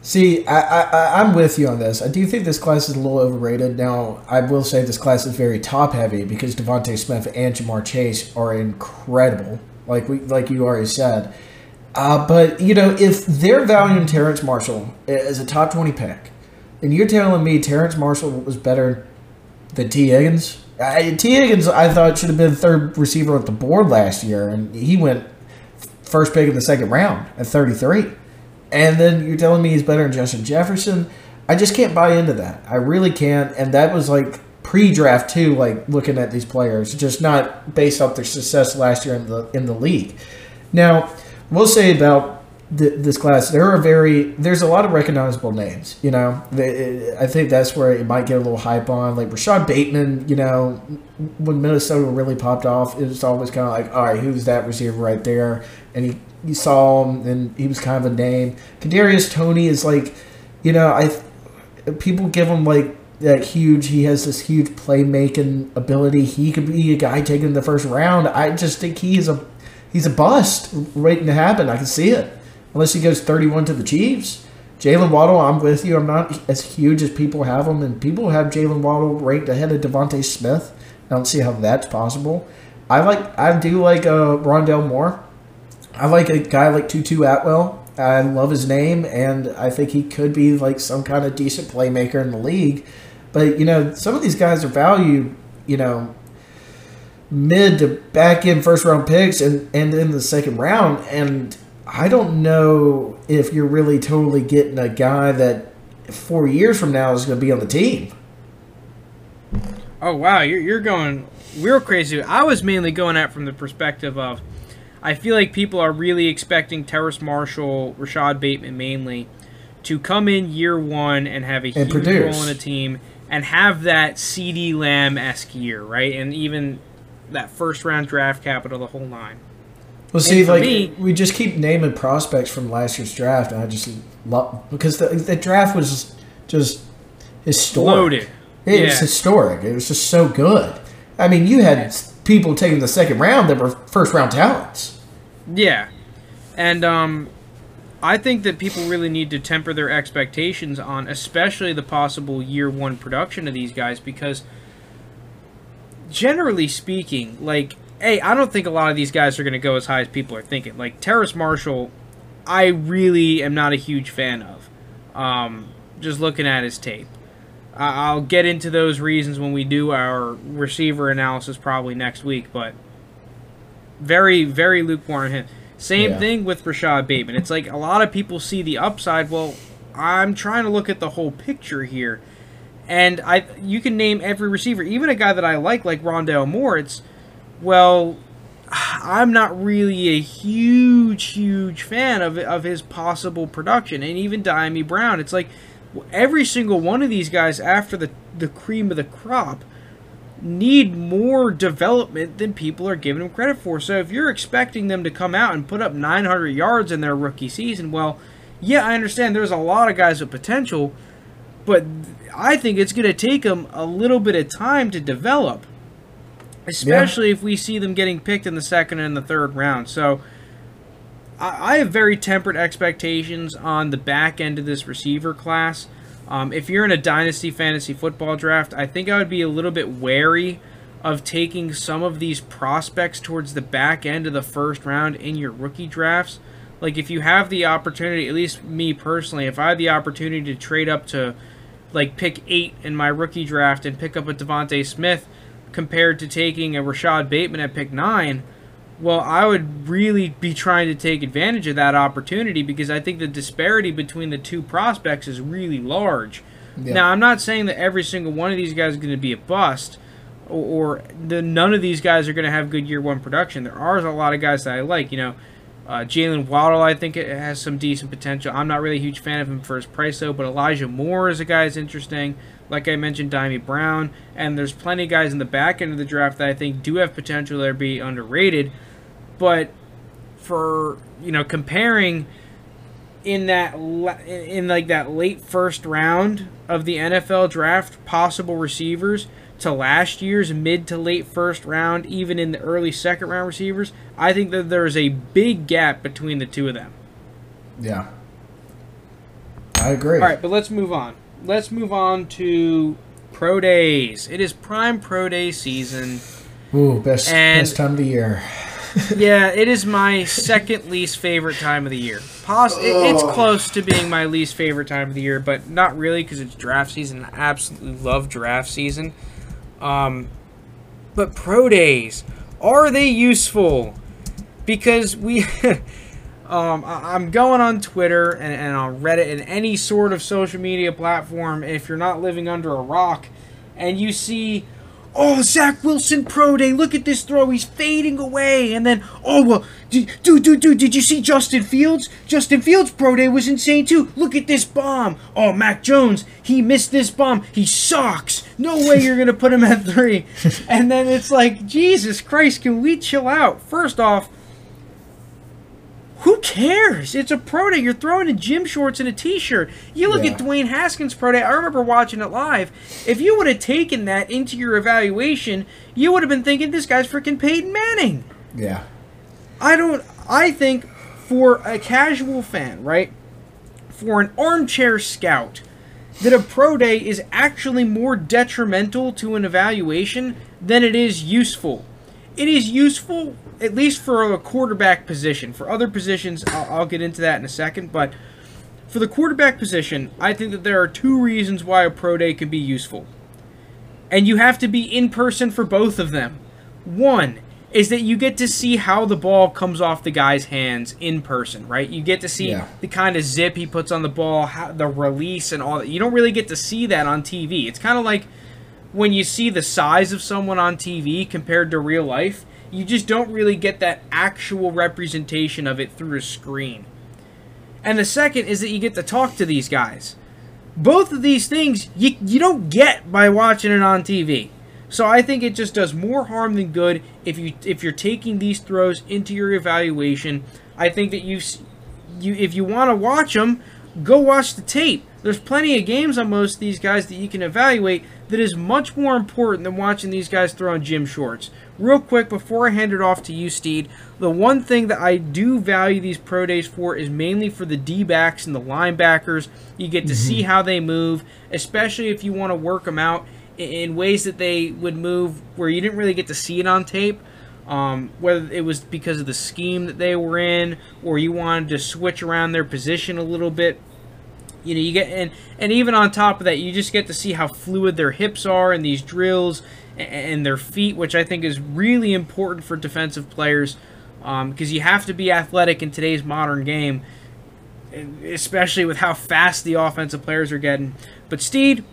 See, I, I, I'm with you on this. I do think this class is a little overrated. Now, I will say this class is very top heavy because DeVonta Smith and Ja'Marr Chase are incredible, like we like you already said. Uh, but you know, if they're valuing Terrence Marshall as a top twenty pick, and you're telling me Terrence Marshall was better than Tee Higgins, I, Tee Higgins I thought should have been third receiver at the board last year, and he went first pick in the second round at 33. And then you're telling me he's better than Justin Jefferson. I just can't buy into that. I really can't. And that was like pre-draft too, like looking at these players, just not based off their success last year in the in the league. Now, we'll say about th- this class, there are very there's a lot of recognizable names. You know, I think that's where it might get a little hype on. Like Rashod Bateman, you know, when Minnesota really popped off, it was always kind of like, all right, who's that receiver right there? And he you saw him, and he was kind of a name. Kadarius Toney is like, you know, I people give him like that huge. He has this huge playmaking ability. He could be a guy taken in the first round. I just think he is a he's a bust waiting to happen. I can see it unless he goes thirty one to the Chiefs. Jaylen Waddle, I'm with you. I'm not as huge as people have him, and people have Jaylen Waddle ranked ahead of DeVonta Smith. I don't see how that's possible. I like I do like uh, Rondale Moore. I like a guy like Tutu Atwell. I love his name, and I think he could be like some kind of decent playmaker in the league. But you know, some of these guys are valued, you know, mid to back end first round picks, and and in the second round. And I don't know if you're really totally getting a guy that four years from now is going to be on the team.
Oh wow, you're you're going real crazy. I was mainly going at from the perspective of I feel like people are really expecting Terrace Marshall, Rashod Bateman mainly, to come in year one and have a
And
huge
produce.
role in a team and have that CeeDee Lamb esque year, right? And even that first round draft capital, the whole nine.
Well, see, like
me-
we just keep naming prospects from last year's draft, and I just love because the, the draft was just historic.
Loaded.
It
Yeah.
was historic. It was just so good. I mean, you had people taking the second round that were first round talents.
Yeah. And um I think that people really need to temper their expectations on especially the possible year 1 production of these guys because generally speaking, like hey, I don't think a lot of these guys are going to go as high as people are thinking. Like Terrace Marshall, I really am not a huge fan of. Um just looking at his tape. I- I'll get into those reasons when we do our receiver analysis probably next week, but very, very lukewarm him. Same
Yeah.
thing with Rashod Bateman. It's like a lot of people see the upside. Well, I'm trying to look at the whole picture here, and I you can name every receiver, even a guy that I like, like Rondale Moore. It's well, I'm not really a huge, huge fan of of his possible production, and even Dyami Brown. It's like every single one of these guys after the the cream of the crop need more development than people are giving them credit for. So if you're expecting them to come out and put up 900 yards in their rookie season, well, yeah, I understand there's a lot of guys with potential, but I think it's going to take them a little bit of time to develop, especially if we see them getting picked in the second and the third round. So I, I have very tempered expectations on the back end of this receiver class. Um, if you're in a dynasty fantasy football draft, I think I would be a little bit wary of taking some of these prospects towards the back end of the first round in your rookie drafts. Like if you have the opportunity, at least me personally, if I had the opportunity to trade up to like pick eight in my rookie draft and pick up a DeVonta Smith compared to taking a Rashod Bateman at pick nine, well, I would really be trying to take advantage of that opportunity because I think the disparity between the two prospects is really large.
Yeah.
Now, I'm not saying that every single one of these guys is going to be a bust, or, or the, none of these guys are going to have good year one production. There are a lot of guys that I like. You know, uh, Jaylen Waddle, I think it has some decent potential. I'm not really a huge fan of him for his price though, but Elijah Moore is a guy that's interesting. Like I mentioned, Dyami Brown, and there's plenty of guys in the back end of the draft that I think do have potential to be underrated. But for you know comparing in that in like that late first round of the NFL draft possible receivers to last year's mid to late first round, even in the early second round receivers, I think that there is a big gap between the two of them.
Yeah. I agree.
All right, but let's move on. Let's move on to pro days. It is prime pro day season.
Ooh, best
And-
best time of the year.
yeah, it is my second least favorite time of the year. It, it's close to being my least favorite time of the year, but not really because it's draft season. I absolutely love draft season. Um, but pro days are they useful? Because we, um, I- I'm going on Twitter and, and on Reddit and any sort of social media platform. If you're not living under a rock, and you see oh, Zach Wilson pro day, look at this throw, he's fading away. And then, oh, well, dude, dude, dude, dude, did you see Justin Fields? Justin Fields pro day was insane too. Look at this bomb. Oh, Mac Jones, he missed this bomb. He sucks. No way you're going to put him at three. and then it's like, Jesus Christ, can we chill out? First off, who cares? It's a pro day. You're throwing in gym shorts and a t-shirt. You look
Yeah.
at Dwayne Haskins pro day. I remember watching it live. If you would have taken that into your evaluation, you would have been thinking this guy's freaking Peyton Manning.
Yeah.
I don't. I think for a casual fan, right? For an armchair scout, that a pro day is actually more detrimental to an evaluation than it is useful. It is useful, at least for a quarterback position. For other positions, I'll, I'll get into that in a second, but for the quarterback position, I think that there are two reasons why a pro day can be useful. And you have to be in person for both of them. One is that you get to see how the ball comes off the guy's hands in person, right? You get to see
Yeah.
the kind of zip he puts on the ball, how, the release, and all that. You don't really get to see that on TV. It's kind of like when you see the size of someone on TV compared to real life, you just don't really get that actual representation of it through a screen. And the second is that you get to talk to these guys. Both of these things you, you don't get by watching it on TV. So I think it just does more harm than good if you if you're taking these throws into your evaluation. I think that you you if you want to watch them, go watch the tape. There's plenty of games on most of these guys that you can evaluate that is much more important than watching these guys throw on gym shorts. Real quick before I hand it off to you, Steed, the one thing that I do value these pro days for is mainly for the D backs and the linebackers. You get to see how they move, especially if you want to work them out in ways that they would move where you didn't really get to see it on tape. Um, whether it was because of the scheme that they were in, or you wanted to switch around their position a little bit, you know you get and and even on top of that you just get to see how fluid their hips are in these drills and, and their feet which i think is really important for defensive players because you have to be athletic in today's modern game especially with how fast the offensive players are getting. But steed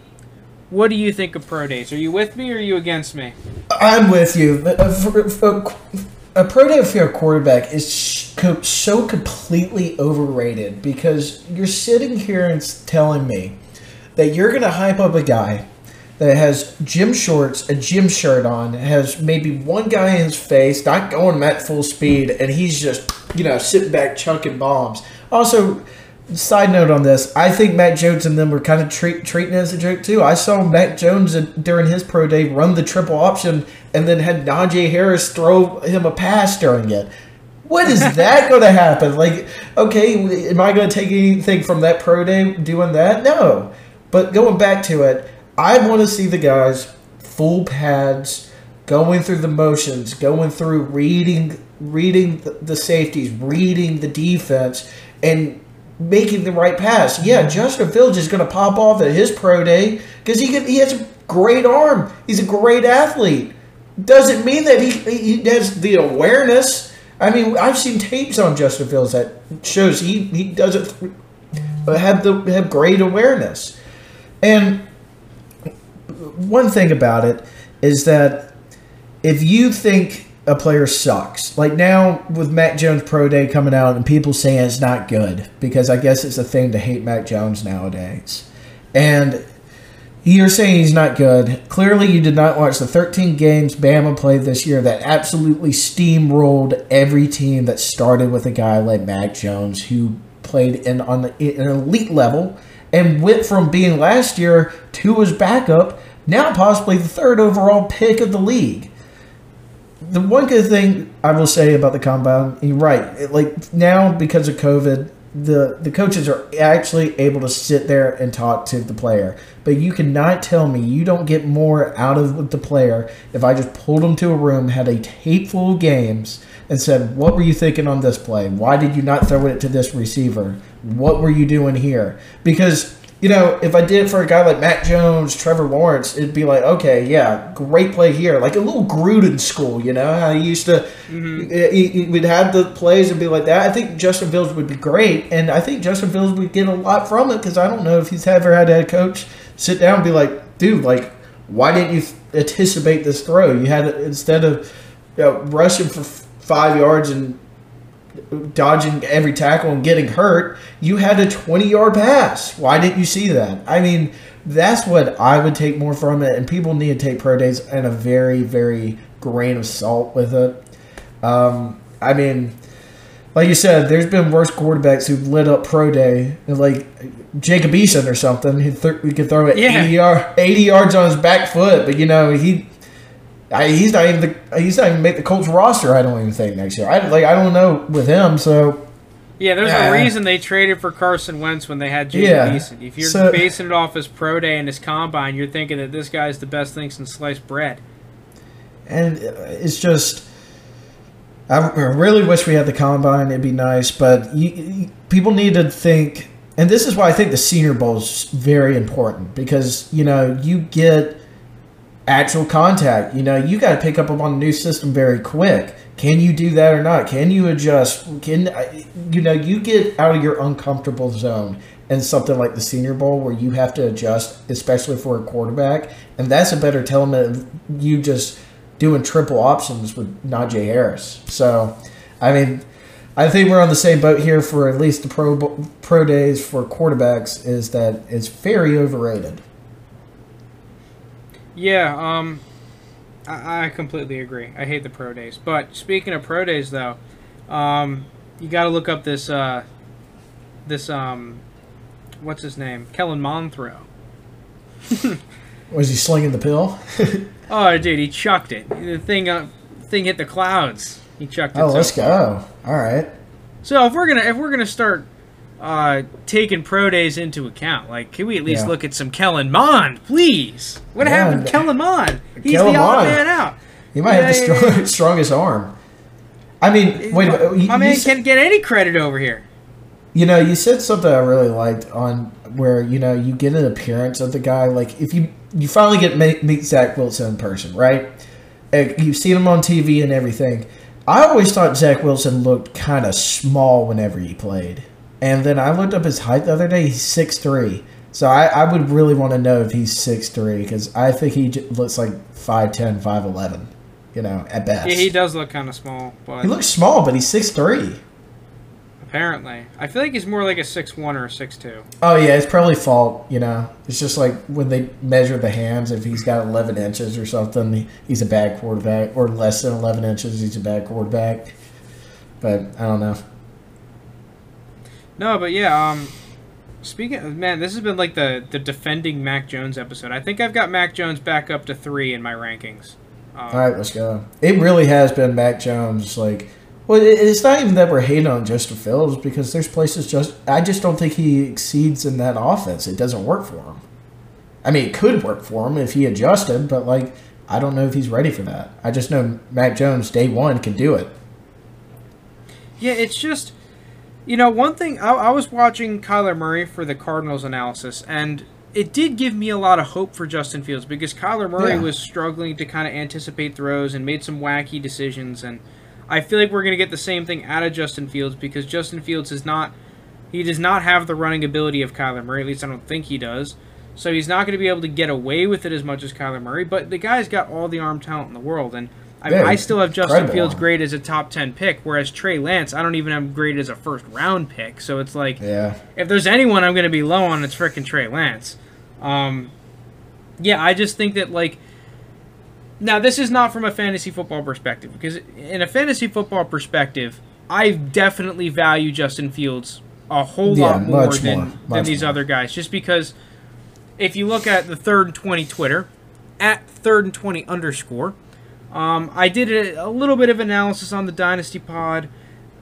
what do you think of pro days? Are you with me or are you against me?
I'm with you. Uh, for- for- A pro day a quarterback is so completely overrated because you're sitting here and telling me that you're going to hype up a guy that has gym shorts, a gym shirt on, has maybe one guy in his face, not going at full speed, and he's just, you know, sitting back chunking bombs. Also, Side note on this, I think Mac Jones and them were kind of treat, treating it as a joke too. I saw Mac Jones during his pro day run the triple option and then had Najee Harris throw him a pass during it. What is that going to happen? Like, okay, am I going to take anything from that pro day doing that? No. But going back to it, I want to see the guys full pads, going through the motions, going through reading, reading the safeties, reading the defense, and making the right pass. Yeah, Justin Fields is going to pop off at his pro day because he can, he has a great arm. He's a great athlete. Doesn't mean that he he has the awareness I mean, I've seen tapes on Justin Fields that shows he he doesn't have the have great awareness. And one thing about it is that if you think a player sucks, like now with Mac Jones Pro Day coming out and people saying it's not good because I guess it's a thing to hate Mac Jones nowadays, and you're saying he's not good. Clearly, you did not watch the 13 games Bama played this year that absolutely steamrolled every team that started with a guy like Mac Jones, who played in on the, an elite level and went from being last year to his backup, now possibly the third overall pick of the league. The one good thing I will say about the combine, you're right. Like now because of COVID, the the coaches are actually able to sit there and talk to the player. But you cannot tell me you don't get more out of the player if I just pulled them to a room, had a tape full of games, and said, "What were you thinking on this play? Why did you not throw it to this receiver? What were you doing here?" Because you know, if I did it for a guy like Mac Jones, Trevor Lawrence, it'd be like, okay, yeah, great play here, like a little Gruden school. You know how he used to, mm-hmm. he, he would have the plays and be like that. I think Justin Fields would be great, and I think Justin Fields would get a lot from it because I don't know if he's ever had a coach sit down and be like, dude, like, why didn't you anticipate this throw? You had instead of you know, rushing for five yards and dodging every tackle and getting hurt, you had a 20 yard pass. Why didn't you see that? I mean, that's what I would take more from it. And people need to take pro days and a very, very grain of salt with it. Um, I mean, like you said, there's been worse quarterbacks who've lit up pro day, like Jacob Eason or something. He, th- he could throw it yeah. 80, yard, 80 yards on his back foot, but you know he I, he's not even the, he's not even make the Colts roster. I don't even think next year. I like I don't know with him. So
yeah, there's a reason they traded for Carson Wentz when they had Jacob yeah, Eason. If you're so, basing it off his pro day and his combine, you're thinking that this guy's the best thing since sliced bread.
And it's just. I really wish we had the combine. It'd be nice, but you, you, people need to think, and this is why I think the Senior Bowl is very important because you know you get actual contact. You know, you got to pick up on the new system very quick. Can you do that or not? Can you adjust? Can you know you get out of your uncomfortable zone in something like the Senior Bowl where you have to adjust, especially for a quarterback, and that's a better element of you just doing triple options with Najee Harris. So, I mean, I think we're on the same boat here for at least the pro pro days for quarterbacks. Is that it's very overrated.
Yeah, um, I, I completely agree. I hate the pro days. But speaking of pro days, though, um, you got to look up this, uh, this, um, what's his name? Kellen Mond throw.
Was he slinging the pill?
oh, dude, he chucked it. The thing, uh, thing hit the clouds. He chucked it.
Oh, so let's far. go. All right.
So if we're gonna if we're gonna start uh, taking pro days into account. Like, can we at least yeah. look at some Kellen Mond, please? What yeah, happened to Kellen Mond? He's Kellen the odd man out.
He might yeah, have the strong, strongest arm. I mean, wait a minute.
My man can't get any credit over here.
You know, you said something I really liked on where you know you get an appearance of the guy. Like, if you you finally get meet, meet Zach Wilson in person, right? And You've seen him on TV and everything. I always thought Zach Wilson looked kind of small whenever he played. And then I looked up his height the other day. He's six three. So I, I would really want to know if he's six three because I think he looks like 5'10", 5'11", You know, at best.
Yeah, he does look kind of small. But
he looks small, but he's six three.
Apparently, I feel like he's more like a six one or a six two.
Oh yeah, it's probably fault. You know, it's just like when they measure the hands. If he's got eleven inches or something, he's a bad quarterback, or less than eleven inches, he's a bad quarterback. But I don't know.
No, but yeah, um, speaking of, man, this has been like the, the defending Mac Jones episode. I think I've got Mac Jones back up to three in my rankings.
Um, All right, let's go. It really has been Mac Jones. Like, well, it's not even that we're hating on Justin Fields because there's places just I just don't think he exceeds in that offense. It doesn't work for him. I mean, it could work for him if he adjusted, but like, I don't know if he's ready for that. I just know Mac Jones day one can do it.
Yeah, it's just you know, one thing, I, I was watching Kyler Murray for the Cardinals analysis, and it did give me a lot of hope for Justin Fields because Kyler Murray yeah. was struggling to kind of anticipate throws and made some wacky decisions. And I feel like we're going to get the same thing out of Justin Fields because Justin Fields is not he does not have the running ability of Kyler Murray. At least I don't think he does. So he's not going to be able to get away with it as much as Kyler Murray. But the guy's got all the arm talent in the world, and I,
Yeah,
I still have Justin Fields graded as a top ten pick, whereas Trey Lance I don't even have graded as a first round pick. So it's like
Yeah.
if there's anyone I'm going to be low on, it's frickin' Trey Lance. Um, yeah, I just think that like. Now this is not from a fantasy football perspective because in a fantasy football perspective, I definitely value Justin Fields a whole
Yeah,
lot more than
more,
than these
more.
other guys. Just because if you look at the third and twenty Twitter at third and twenty underscore, um, I did a, a little bit of analysis on the Dynasty Pod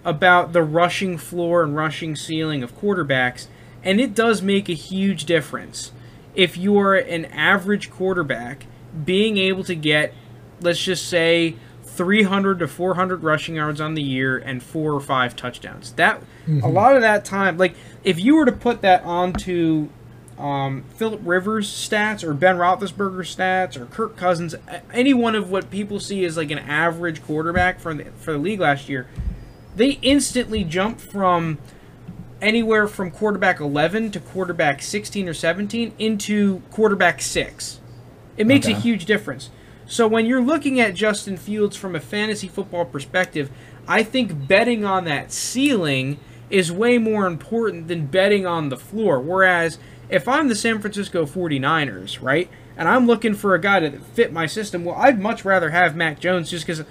about the rushing floor and rushing ceiling of quarterbacks, and it does make a huge difference if you are an average quarterback being able to get, let's just say, 300 to 400 rushing yards on the year and four or five touchdowns. That a lot of that time, like if you were to put that onto um, Philip Rivers stats or Ben Roethlisberger stats or Kirk Cousins, any one of what people see as like an average quarterback for the for the league last year, they instantly jump from anywhere from quarterback 11 to quarterback 16 or 17 into quarterback 6. It makes a huge difference. So when you're looking at Justin Fields from a fantasy football perspective, I think betting on that ceiling is way more important than betting on the floor. Whereas if I'm the San Francisco 49ers, right, and I'm looking for a guy to fit my system, well, I'd much rather have Mac Jones just because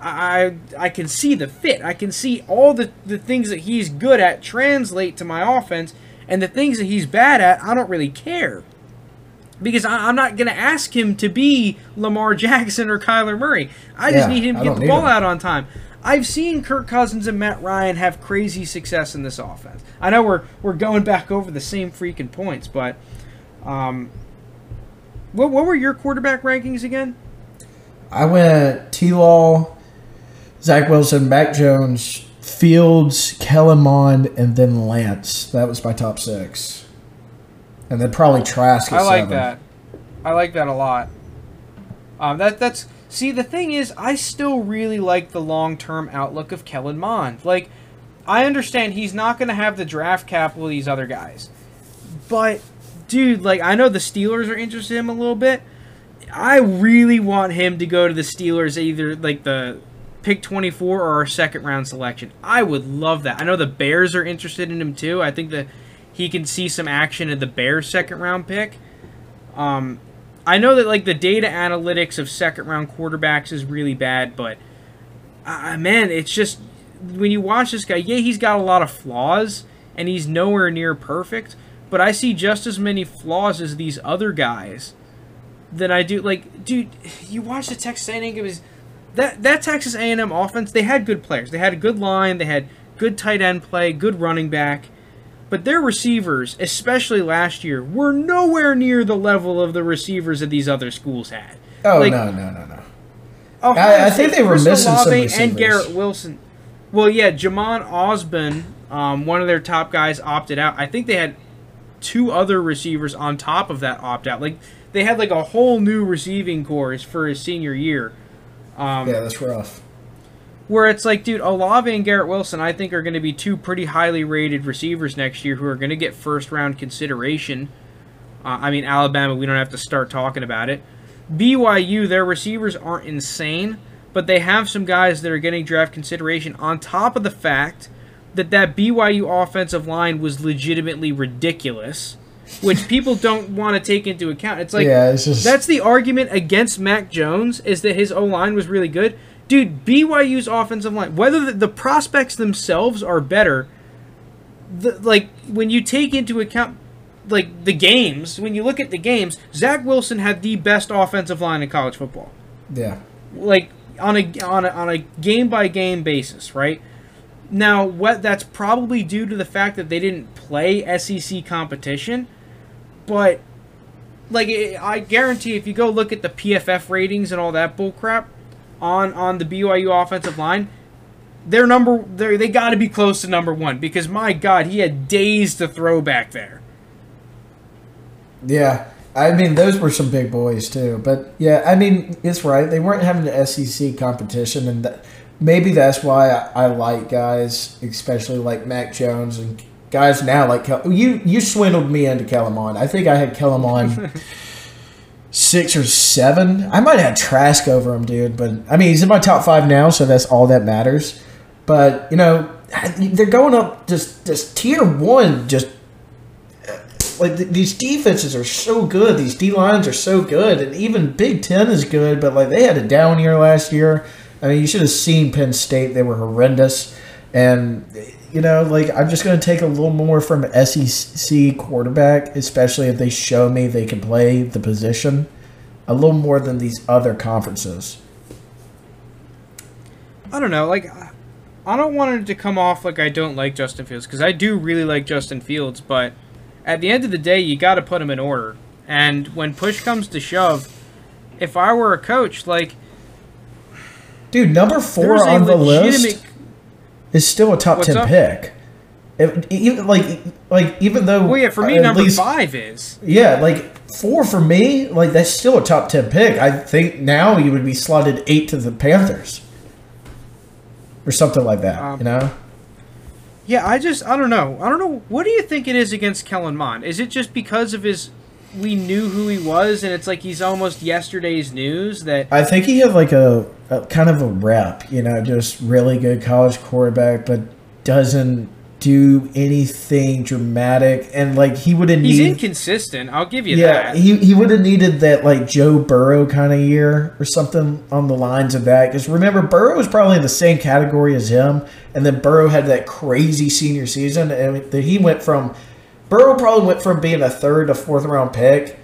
I I can see the fit. I can see all the, the things that he's good at translate to my offense, and the things that he's bad at, I don't really care. Because I, I'm not going to ask him to be Lamar Jackson or Kyler Murray. I just
Yeah,
need him to get the ball
him.
out on time. I've seen Kirk Cousins and Matt Ryan have crazy success in this offense. I know we're we're going back over the same freaking points, but um, what what were your quarterback rankings again?
I went T Law, Zach Wilson, Mac Jones, Fields, Kellen Mond, and then Lance. That was my top six. And then probably Trask at
I like
seven.
that. I like that a lot. Um, that that's see the thing is, I still really like the long term outlook of Kellen Mond. Like, I understand he's not going to have the draft capital of these other guys, but dude, like I know the Steelers are interested in him a little bit. I really want him to go to the Steelers, either like the pick 24 or our second round selection. I would love that. I know the Bears are interested in him too. I think that he can see some action in the Bears second round pick. Um, I know that like the data analytics of second round quarterbacks is really bad, but uh, man, it's just when you watch this guy, yeah, he's got a lot of flaws and he's nowhere near perfect, but I see just as many flaws as these other guys than I do. Like, dude, you watch the Texas A&M it was that that Texas A&M offense. They had good players. They had a good line. They had good tight end play, good running back. But their receivers, especially last year, were nowhere near the level of the receivers that these other schools had.
Oh
Like,
no no no no!
Ohio
I- I think they were
Chris
missing some
Olave
receivers.
and Garrett Wilson. Well, yeah, Jhamon Ausbon, um, one of their top guys, opted out. I think they had two other receivers on top of that opt out. Like they had like a whole new receiving course for his senior year. Um,
Yeah, that's rough.
Where it's like, dude, Olave and Garrett Wilson, I think, are going to be two pretty highly rated receivers next year who are going to get first round consideration. Uh, I mean, Alabama, we don't have to start talking about it. BYU, their receivers aren't insane, but they have some guys that are getting draft consideration on top of the fact that that BYU offensive line was legitimately ridiculous, which people don't want to take into account. It's like
yeah, it's just
that's the argument against Mac Jones is that his O line was really good. Dude, BYU's offensive line, whether the, the prospects themselves are better, the, like when you take into account like the games, when you look at the games, Zach Wilson had the best offensive line in college football.
yeah.
Like on a on a on a game by game basis, right? Now, what that's probably due to the fact that they didn't play SEC competition, but like it- I guarantee if you go look at the PFF ratings and all that bullcrap on on the BYU offensive line, they're number they they got to be close to number one because my God, he had days to throw back there.
Yeah, I mean those were some big boys too. But yeah, I mean it's right. They weren't having the SEC competition, and that, maybe that's why I, I like guys, especially like Mac Jones and guys now like Kel- you. You swindled me into Kellen Mond. I think I had Kellen Mond six or seven. I might have Trask over him, dude. But I mean, he's in my top five now, so that's all that matters. But you know, they're going up just just tier one. Just uh, like th- these defenses are so good. These D lines are so good, and even Big Ten is good. But like they had a down year last year. I mean, you should have seen Penn State. They were horrendous, and you know, like I'm just going to take a little more from SEC quarterback, especially if they show me they can play the position a little more than these other conferences.
I don't know. Like, I don't want it to come off like I don't like Justin Fields because I do really like Justin Fields, but at the end of the day, you got to put him in order. And when push comes to shove, if I were a coach, like,
dude, number four on the list is still a top ten
up?
pick. If, even like like even though
Well, yeah, for me, number
least-
five is.
Yeah, like four for me, like that's still a top ten pick. I think now you would be slotted eight to the Panthers. Or something like that.
Um,
you know?
Yeah, I just, I don't know. I don't know. What do you think it is against Kellen Mond? Is it just because of his. We knew who he was, and it's like he's almost yesterday's news that.
I think he had like a, a kind of a rep, you know, just really good college quarterback, but doesn't do anything dramatic. And like he would have
He's inconsistent. I'll give you
Yeah,
that.
he, he would have needed that like Joe Burrow kind of year or something on the lines of that. Because remember, Burrow was probably in the same category as him, and then Burrow had that crazy senior season, and that he went from Burrow probably went from being a third to fourth round pick,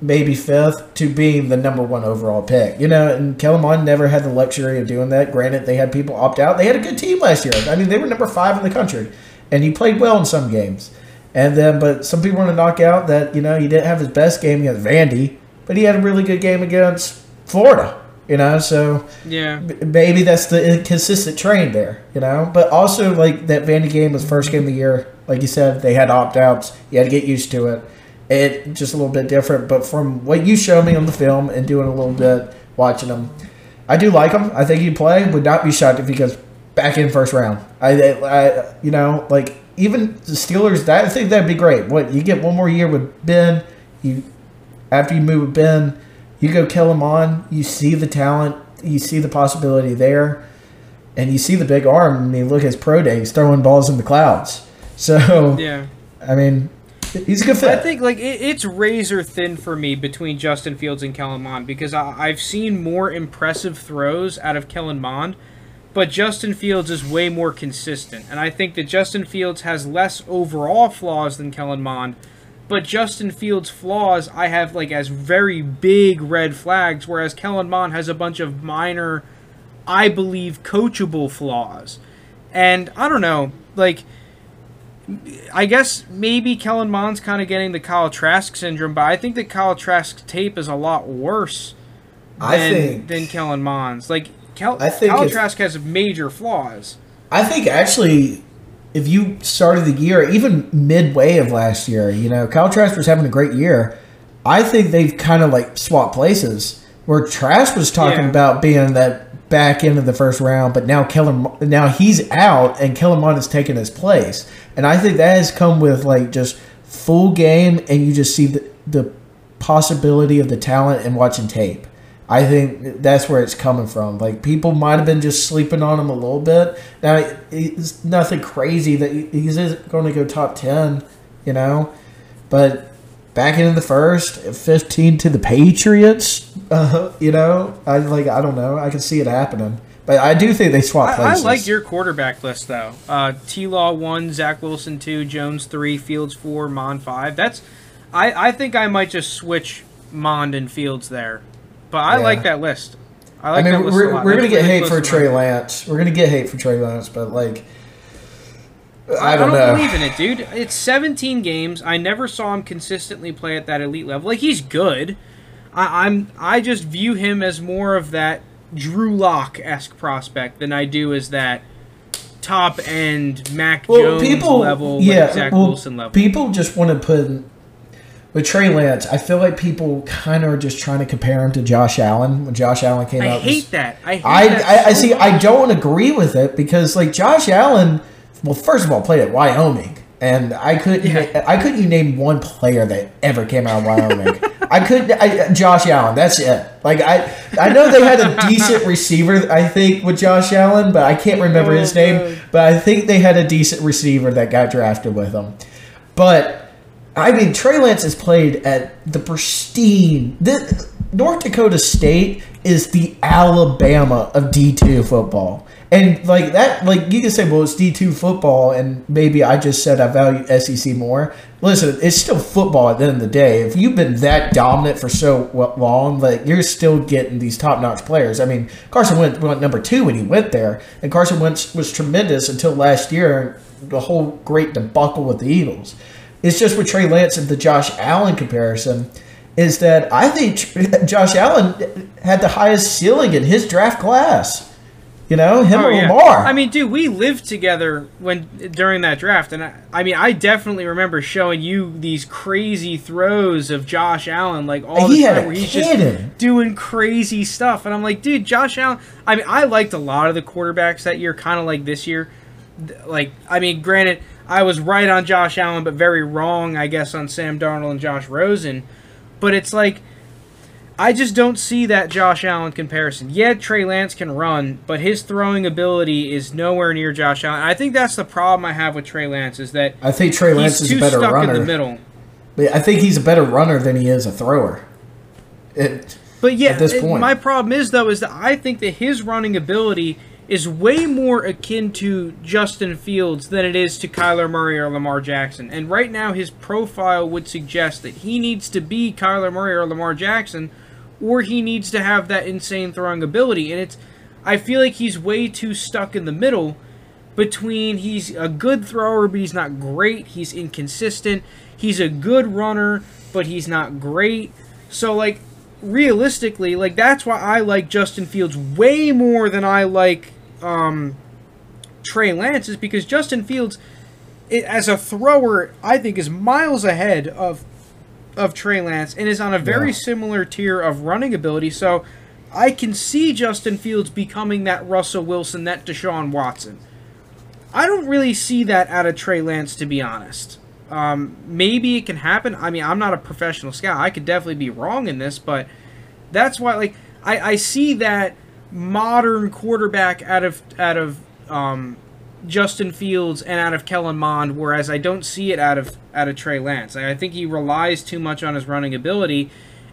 maybe fifth, to being the number one overall pick. You know, and Kellen Mond never had the luxury of doing that. Granted, they had people opt out. They had a good team last year. I mean, they were number five in the country, and he played well in some games. And then, but some people want to knock out that you know he didn't have his best game against Vandy, but he had a really good game against Florida. You know, so
yeah.
maybe that's the inconsistent train there. You know, but also like that Vandy game was first game of the year. Like you said, they had opt outs. You had to get used to it. It just a little bit different. But from what you showed me on the film and doing a little bit watching them, I do like him. I think he'd play. Would not be shocked if he goes back in first round. I, I you know, like even the Steelers. That I think that'd be great. What you get one more year with Ben. You after you move with Ben, you go kill him on. You see the talent. You see the possibility there, and you see the big arm. I mean, look at his pro day. He's throwing balls in the clouds. So
Yeah.
I mean, he's a good fit.
I think like it, it's razor thin for me between Justin Fields and Kellen Mond because I, I've seen more impressive throws out of Kellen Mond, but Justin Fields is way more consistent, and I think that Justin Fields has less overall flaws than Kellen Mond. But Justin Fields' flaws I have like as very big red flags, whereas Kellen Mond has a bunch of minor, I believe, coachable flaws. And I don't know, like I guess maybe Kellen Mond's kind of getting the Kyle Trask syndrome, but I think that Kyle Trask's tape is a lot worse
I
than,
think-
than Kellen Mond's. Like Kel,
I think
Kyle
if-
Trask has major flaws.
I think actually, if you started the year, even midway of last year, you know, Kyle Trask was having a great year. I think they've kind of like swapped places. Where Trask was talking
Yeah.
about being that back into the first round, but now Kellen, now he's out, and Kellen Mond has taken his place. And I think that has come with like just full game, and you just see the the possibility of the talent and watching tape. I think that's where it's coming from. Like people might have been just sleeping on him a little bit. Now it's nothing crazy that he's going to go top ten, you know. But back into the first, fifteen to the Patriots, uh, you know. I like I don't know. I can see it happening. But I do think they swap
I, I like your quarterback list though. Uh, T Law one, Zach Wilson two, Jones three, Fields four, Mond five. That's I, I think I might just switch Mond and Fields there, but I
Yeah.
like that list. I
I mean,
that list
we're, we're gonna get hate for Trey. Lance. We're gonna get hate for Trey Lance, but like, I,
I
don't,
don't
know.
believe in it, dude. It's 17 games. I never saw him consistently play at that elite level. Like he's good. I, I'm I just view him as more of that Drew Lock esque prospect than I do as that top end Mac
well,
Jones
people,
level,
yeah,
like Zach
well,
Wilson level.
People just want to put with Trey Lance, I feel like people kind of are just trying to compare him to Josh Allen when Josh Allen came
I
out.
hate
was-
that. I hate
I,
that
I, I see.
much.
I don't agree with it because like Josh Allen, well, first of all, played at Wyoming, and I couldn't.
Yeah.
I couldn't you name one player that ever came out of Wyoming. I couldn't. I, Josh Allen. That's it. Like I, I know they had a decent receiver. I think with Josh Allen, but I can't remember
Oh,
his name.
God.
But I think they had a decent receiver that got drafted with them. But I mean, Trey Lance has played at the pristine. The, North Dakota State is the Alabama of D two football, and like that, like you can say, well, it's D two football, and maybe I just said I value SEC more. Listen, it's still football at the end of the day. If you've been that dominant for so long, like you're still getting these top notch players. I mean, Carson Wentz went number two when he went there, and Carson Wentz was tremendous until last year, the whole great debacle with the Eagles. It's just with Trey Lance and the Josh Allen comparison is that I think Josh Allen had the highest ceiling in his draft class. You know, him
Oh,
or
yeah.
Lamar.
I mean, dude, we lived together when during that draft, and I, I mean, I definitely remember showing you these crazy throws of Josh Allen, like all
He
the time, where he's
cannon.
just doing crazy stuff, and I'm like, dude, Josh Allen. I mean, I liked a lot of the quarterbacks that year, kind of like this year. Like, I mean, granted, I was right on Josh Allen, but very wrong, I guess, on Sam Darnold and Josh Rosen. But it's like. I just don't see that Josh Allen comparison. Yeah, Trey Lance can run, but his throwing ability is nowhere near Josh Allen. I think that's the problem I have with Trey Lance is that
I think Trey Lance is a better runner.
in the middle.
I think he's a better runner than he is a thrower. It,
But yeah,
At this point.
my problem is though is that I think that his running ability is way more akin to Justin Fields than it is to Kyler Murray or Lamar Jackson. And right now his profile would suggest that he needs to be Kyler Murray or Lamar Jackson or he needs to have that insane throwing ability. And it's I feel like he's way too stuck in the middle between he's a good thrower but he's not great, he's inconsistent, he's a good runner but he's not great. So like realistically, like that's why I like Justin Fields way more than I like um, Trey Lance is because Justin Fields, as a thrower, I think is miles ahead of of Trey Lance and is on a very
Yeah.
similar tier of running ability. So I can see Justin Fields becoming that Russell Wilson, that Deshaun Watson. I don't really see that out of Trey Lance, to be honest. Um, maybe it can happen. I mean, I'm not a professional scout. I could definitely be wrong in this, but that's why, like, I, I see that modern quarterback out of out of um, Justin Fields and out of Kellen Mond, whereas I don't see it out of out of Trey Lance. I think he relies too much on his running ability,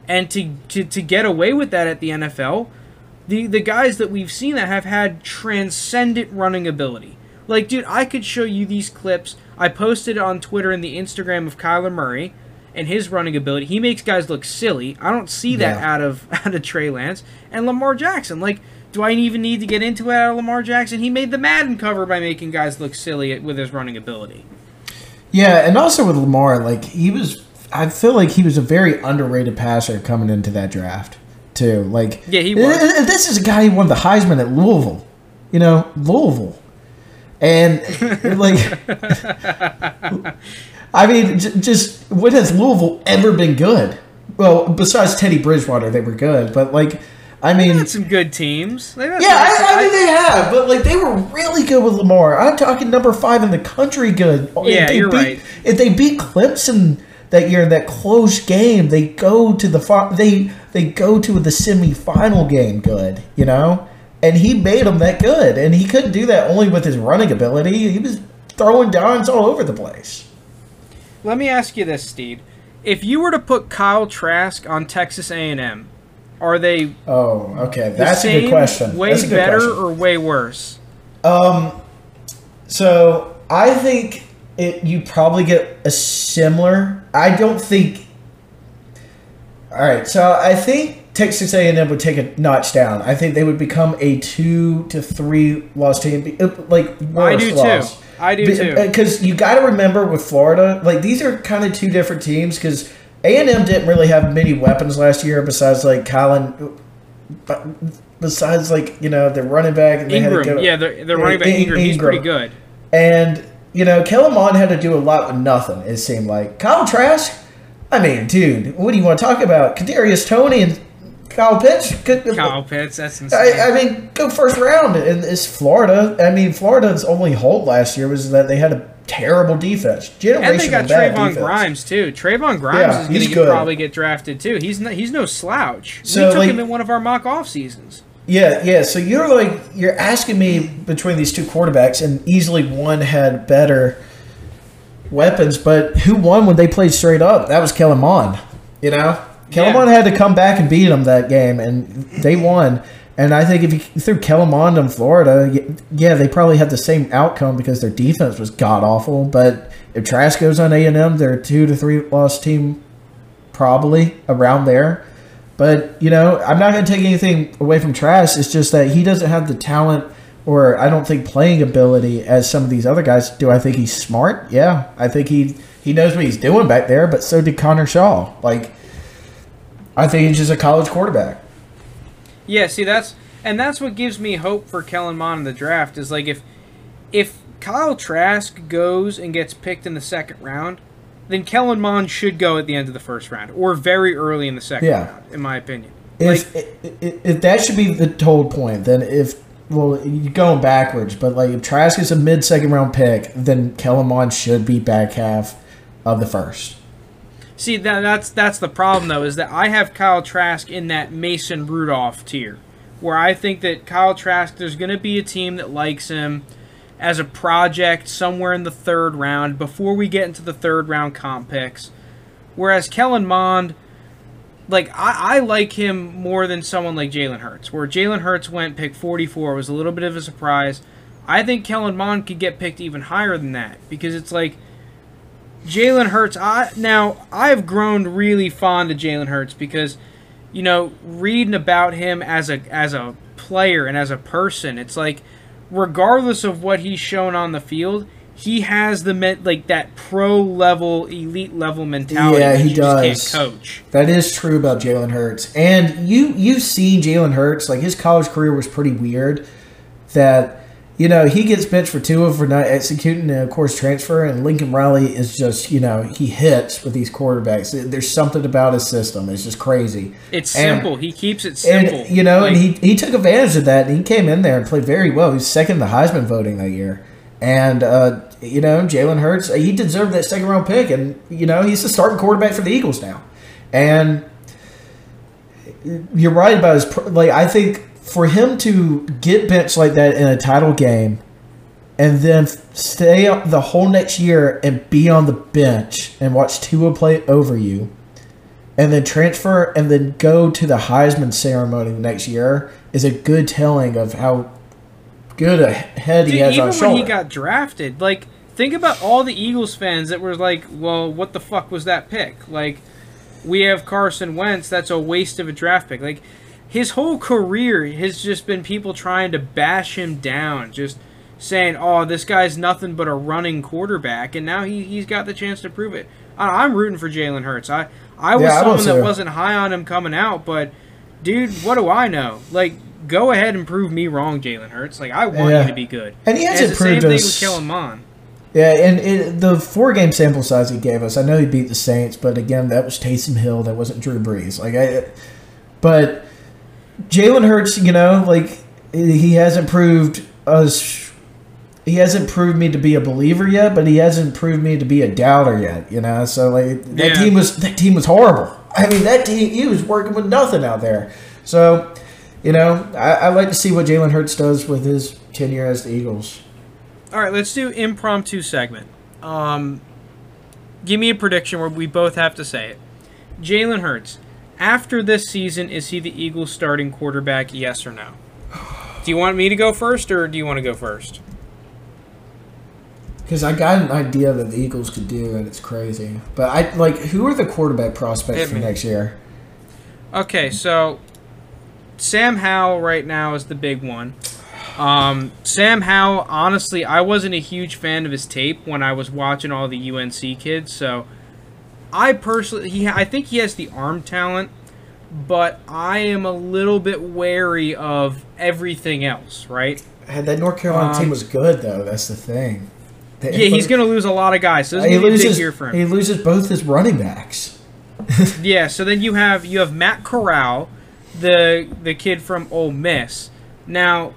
and to to, to get away with that at the NFL, the the guys that we've seen that have had transcendent running ability. Like, dude, I could show you these clips. I posted on Twitter and the Instagram of Kyler Murray and his running ability. He makes guys look silly. I don't see that
Yeah.
out of out of Trey Lance and Lamar Jackson. Like, do I even need to get into it out of Lamar Jackson? He made the Madden cover by making guys look silly with his running ability.
yeah, and also with Lamar, like he was, I feel like he was a very underrated passer coming into that draft too. Like,
Yeah, he was.
This is a guy who won the Heisman at Louisville. You know, Louisville, and like, I mean, just when has Louisville ever been good? Well, besides Teddy Bridgewater, they were good, but like, I mean,
Got some good teams.
Yeah, I, I mean they have, but like they were really good with Lamar. I'm talking number five in the country. Good.
Yeah, you're
beat,
right.
If they beat Clemson that year in that close game, they go to the fi- they they go to the semifinal game. Good, you know, and he made them that good, and he couldn't do that only with his running ability. He was throwing downs all over the place.
Let me ask you this, Steed. If you were to put Kyle Trask on Texas A&M, are they
Oh, okay, that's a good question.
way
good
better
question.
or way worse?
Um, so I think it you probably get a similar. I don't think. All right, so I think Texas A&M would take a notch down. I think they would become a two to three loss team, uh, like worse
I do
loss.
too. I do too.
Because you got to remember with Florida, like these are kind of two different teams. Because A and M didn't really have many weapons last year, besides like Colin. Uh, besides, like you know, the running back, and they had to
Ingram,
go-
yeah, the, the running back
In-
Ingram, he's pretty good.
And, you know, Kellen Mond had to do a lot with nothing, it seemed like. Kyle Trask, I mean, dude, what do you want to talk about? Kadarius Toney and Kyle Pitts. Good,
Kyle Pitts, that's insane.
I, I mean, go first round, and it's Florida. I mean, Florida's only hold last year was that they had a terrible defense, generational
and they got Trevon
defense.
Grimes too. Trevon Grimes
Yeah,
is going to probably get drafted too. He's no, he's no slouch.
So,
we took
like-
him in one of our mock off seasons.
Yeah, yeah. So you're like you're asking me between these two quarterbacks, and easily one had better weapons, but who won when they played straight up? That was Kellen Mond. You know, Kellen
Yeah.
Had to come back and beat them that game, and they won. And I think if you threw Kellen Mond in Florida, yeah, they probably had the same outcome because their defense was god awful. But if Trask goes on A and M, they're a two to three loss team, probably around there. But you know, I'm not going to take anything away from Trask. It's just that he doesn't have the talent, or I don't think playing ability as some of these other guys. Do I think he's smart? Yeah, I think he he knows what he's doing back there. But so did Connor Shaw. Like, I think he's just a college quarterback.
Yeah, see that's and that's what gives me hope for Kellen Mond in the draft is like if if Kyle Trask goes and gets picked in the second round, then Kellen Mond should go at the end of the first round or very early in the second
Yeah.
round, in my opinion. Like,
If, if if that should be the total point, then if well, you're going backwards. But like if Trask is a mid second round pick, then Kellen Mond should be back half of the first.
See that that's that's the problem though is that I have Kyle Trask in that Mason Rudolph tier, where I think that Kyle Trask there's going to be a team that likes him as a project somewhere in the third round before we get into the third round comp picks, whereas Kellen Mond, like I, I like him more than someone like Jalen Hurts, where Jalen Hurts went pick 44 was a little bit of a surprise. I think Kellen Mond could get picked even higher than that because it's like Jalen Hurts. I now I've grown really fond of Jalen Hurts because, you know, reading about him as a as a player and as a person, it's like, regardless of what he's shown on the field, he has the men, like that pro level, elite level mentality.
Yeah, he does.
coach.
That is true about Jalen Hurts. And you you've seen Jalen Hurts, like his college career was pretty weird. That you know, he gets benched for Tua for not executing a course transfer, and Lincoln Riley is just, you know, he hits with these quarterbacks. There's something about his system. It's just crazy.
It's
And-
simple. He keeps it simple.
And you know,
Like,
and he he took advantage of that, and he came in there and played very well. He was second in the Heisman voting that year, and uh, you know, Jalen Hurts, he deserved that second round pick, and you know, he's the starting quarterback for the Eagles now. And you're right about his like. I think for him to get benched like that in a title game, and then stay up the whole next year and be on the bench and watch Tua play over you and then transfer and then go to the Heisman ceremony the next year is a good telling of how good a head he
Dude,
has
even
on his
when he got drafted, like think about all the Eagles fans that were like, "Well, what the fuck was that pick?" Like, we have Carson Wentz. That's a waste of a draft pick. Like, his whole career has just been people trying to bash him down, just saying, "Oh, this guy's nothing but a running quarterback," and now he he's got the chance to prove it. I, I'm rooting for Jalen Hurts. I I was
Yeah,
someone
was
that wasn't high on him coming out, but dude, what do I know? Like, go ahead and prove me wrong, Jalen Hurts. Like, I want
Yeah.
you to be good.
And he hasn't
the same
proved
thing
us-
with Kellen Mond.
Yeah, and it, the four game sample size he gave us, I know he beat the Saints, but again, that was Taysom Hill. That wasn't Drew Brees. Like, I, but Jalen Hurts, you know, like he hasn't proved us. He hasn't proved me to be a believer yet, but he hasn't proved me to be a doubter yet. You know, so like that
Yeah.
team was that team was horrible. I mean, that team he was working with nothing out there. So, you know, I, I like to see what Jalen Hurts does with his tenure as the Eagles.
All right, let's do impromptu segment. Um, give me a prediction where we both have to say it. Jalen Hurts, after this season, is he the Eagles' starting quarterback? Yes or no? Do you want me to go first, or do you want to go first?
Because I got an idea that the Eagles could do, and it's crazy. But I like who are the quarterback prospects
Hit
for
me.
next year?
Okay, so Sam Howell right now is the big one. Um, Sam Howell, honestly, I wasn't a huge fan of his tape when I was watching all the UNC kids. So I personally, he, I think he has the arm talent, but I am a little bit wary of everything else. Right?
Had that North Carolina
Um,
team was good though. That's the thing. They-
Yeah, he's going to lose a lot of guys. So
he
gonna a big
loses.
year for him.
He loses both his running backs.
yeah. So then you have you have Matt Corral, the the kid from Ole Miss. Now,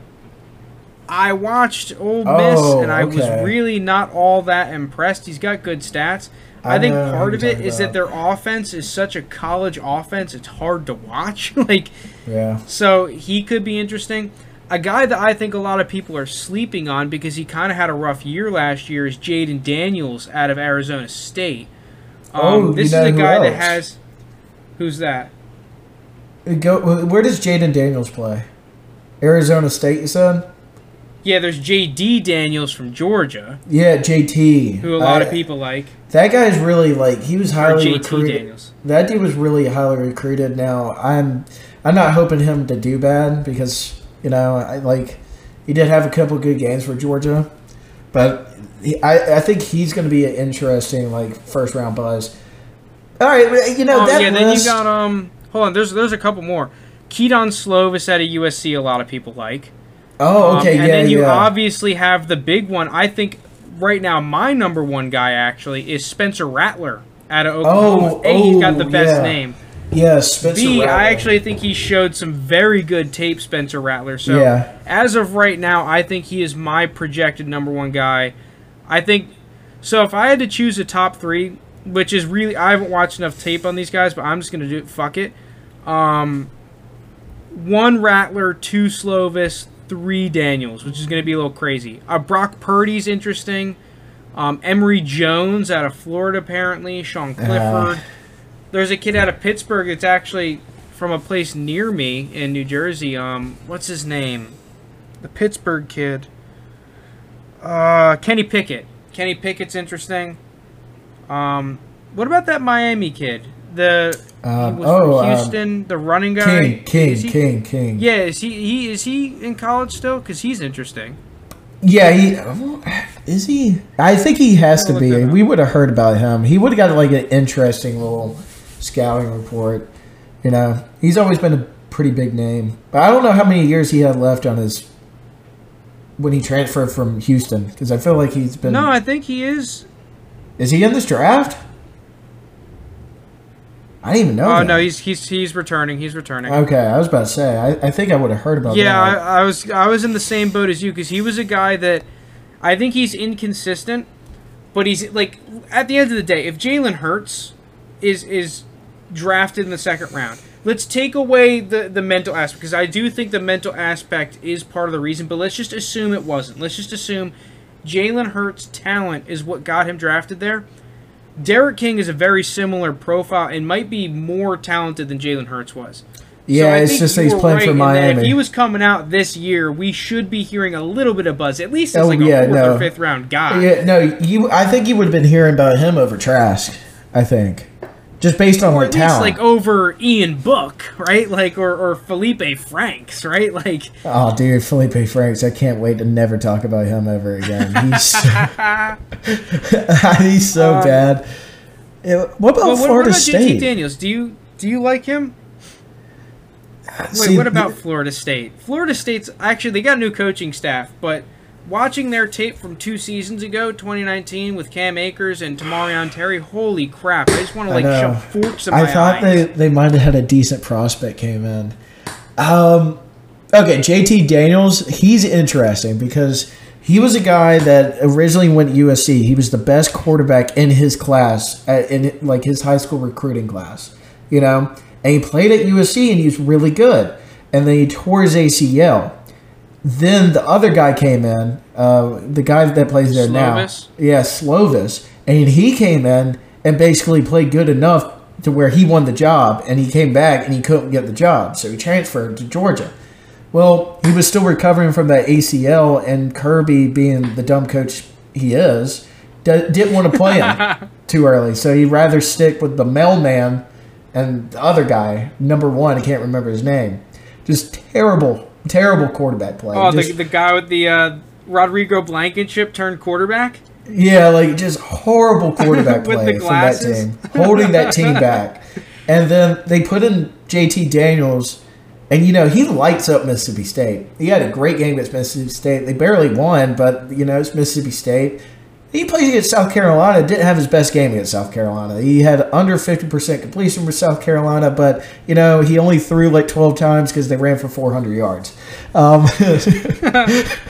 I watched Ole Miss
Oh,
and I was really not all that impressed. He's got good stats. I,
I
think part of it is that their offense is such a college offense. It's hard to watch. like
Yeah.
so he could be interesting. A guy that I think a lot of people are sleeping on because he kind of had a rough year last year is Jayden Daniels out of Arizona State. Um,
Oh,
this is a guy that has. Who's that?
Go. Where does Jayden Daniels play? Arizona State, you said?
Yeah, there's J.D. Daniels from Georgia,
Yeah, JT.
who a lot of people like.
That guy's really like he was highly
J.T.
recruited.
Daniels.
That dude was really highly recruited. Now I'm, I'm not hoping him to do bad because you know I like, he did have a couple good games for Georgia, but he, I I think he's going to be an interesting like first round buzz. All right, you know
Oh
that
yeah, then you got um. Hold on, there's there's a couple more. Kedon Slovis out of USC, a lot of people like.
Oh, okay,
Um, and
yeah,
then you
yeah.
obviously have the big one. I think right now my number one guy actually is Spencer Rattler out of Oklahoma.
Oh,
A, he's got the
oh,
best
yeah.
name.
yes, Spencer.
B, I
Rattler.
actually think he showed some very good tape, Spencer Rattler. So
Yeah.
as of right now, I think he is my projected number one guy. I think so. If I had to choose a top three, which is really I haven't watched enough tape on these guys, but I'm just gonna do it. Fuck it. Um, one Rattler, two Slovis, three Daniels, which is gonna be a little crazy. Uh, Brock Purdy's interesting. Um, Emory Jones out of Florida, apparently. Sean Clifford. There's a kid out of Pittsburgh that's actually from a place near me in New Jersey. Um, what's his name? The Pittsburgh kid. Uh, Kenny Pickett. Kenny Pickett's interesting. Um, what about that Miami kid? The
Um, oh, um,
Houston, the running guy.
King, King,
he-
King, King.
Yeah, is he, he is he in college still? Because he's interesting.
Yeah, he is he. I think he has to be. We would have heard about him. He would have got like an interesting little scouting report. You know, he's always been a pretty big name, but I don't know how many years he had left on his when he transferred from Houston because I feel like he's been.
No, I think he is.
is he in this draft? I didn't even know.
Oh
that.
no, he's he's he's returning. He's returning.
Okay, I was about to say. I, I think I would have heard about
Yeah,
that.
I, I was I was in the same boat as you because he was a guy that I think he's inconsistent, but he's like at the end of the day, if Jalen Hurts is is drafted in the second round, let's take away the the mental aspect because I do think the mental aspect is part of the reason. But let's just assume it wasn't. Let's just assume Jalen Hurts' talent is what got him drafted there. D'Eriq King is a very similar profile and might be more talented than Jalen Hurts was.
yeah,
I
it's
think
just that he's playing
right
for Miami.
If he was coming out this year, we should be hearing a little bit of buzz, at least as
Oh,
like a
yeah,
fourth
no.
or fifth round guy.
Yeah, no, you. I think you would have been hearing about him over Trask. I think, just based on like talent.
like over Ian Book, right? Like or, or Felipe Franks, right? Like
oh, dude, Felipe Franks. I can't wait to never talk about him ever again. He's so, he's so
Um,
bad. What about
what, what
Florida
about JT
State?
Daniels? Do you do you like him? Wait,
See,
what about Florida State? Florida State's actually they got a new coaching staff, but watching their tape from two seasons ago, 2019, with Cam Akers and Tamorrion Terry, holy crap! I just want to like shove forks in
I
my
thought
eyes.
they they might have had a decent prospect came in. Um, okay, JT Daniels. He's interesting because he was a guy that originally went to USC. He was the best quarterback in his class, uh, in like his high school recruiting class. You know, and he played at USC and he was really good. And then he tore his ACL. Then the other guy came in, uh, the guy that plays there
Slovis?
now. Yeah, Slovis. And he came in and basically played good enough to where he won the job and he came back and he couldn't get the job. So he transferred to Georgia. Well, he was still recovering from that ACL, and Kirby, being the dumb coach he is, d- didn't want to play him too early. So he'd rather stick with the mailman and the other guy, number one, I can't remember his name. Just terrible, terrible quarterback play.
Oh,
Just-
the, the guy with the uh, Rodrigo Blankenship turned quarterback.
Yeah, like just horrible quarterback play from that team, holding that team back. And then they put in JT Daniels, and you know he lights up Mississippi State. He had a great game against Mississippi State. They barely won, but you know it's Mississippi State. He played against South Carolina. Didn't have his best game against South Carolina. He had under fifty percent completion with South Carolina, but you know he only threw like twelve times because they ran for four hundred yards. Um,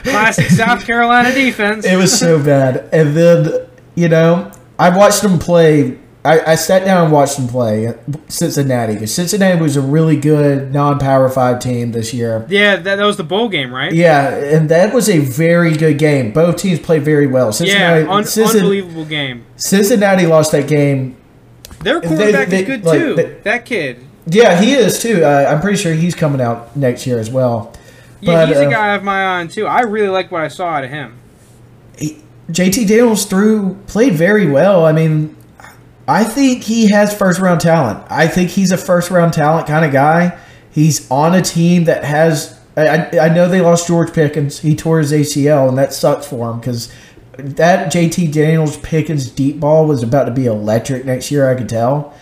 Classic South Carolina defense.
it was so bad. And then you know I watched him play. I, I sat down and watched them play Cincinnati because Cincinnati was a really good non-power five team this year.
Yeah, that, that was the bowl game, right?
Yeah, and that was a very good game. Both teams played very well.
Yeah,
Cincinnati,
un-
Cincinnati,
unbelievable game.
Cincinnati lost that game.
Their quarterback
they-
is good
like,
too.
they-
that kid.
Yeah, he is too. Uh, I'm pretty sure he's coming out next year as well.
Yeah,
But,
he's a
uh,
guy I have my eye on too. I really like what I saw out of him.
he- JT Daniels threw played very well. I mean, I think he has first round talent. I think he's a first round talent kind of guy. He's on a team that has. I, I- know they lost George Pickens. He tore his ACL, and that sucks for him because that JT Daniels Pickens deep ball was about to be electric next year. I could tell,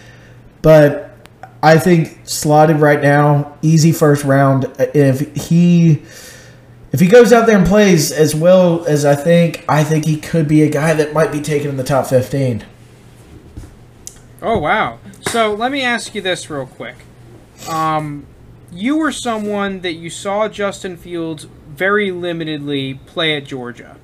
but I think slotted right now, easy first round. If he if he goes out there and plays as well as I think, I think he could be a guy that might be taken in the top 15.
Oh wow! So let me ask you this real quick. Um, you were someone that you saw Justin Fields very limitedly play at Georgia,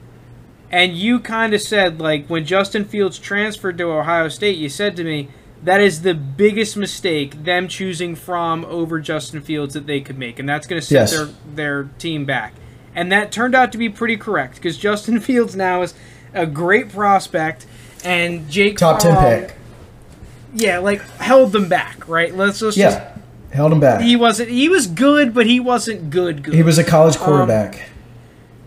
and you kind of said like when Justin Fields transferred to Ohio State, you said to me that is the biggest mistake them choosing Fromm over Justin Fields that they could make, and that's going to set
Yes.
their their team back. And that turned out to be pretty correct because Justin Fields now is a great prospect, and Jake
Top 10 pick.
Yeah, like held them back, right? Let's just
Yeah. Held him back.
he wasn't he was good, but he wasn't good good.
He was a college
Um,
quarterback.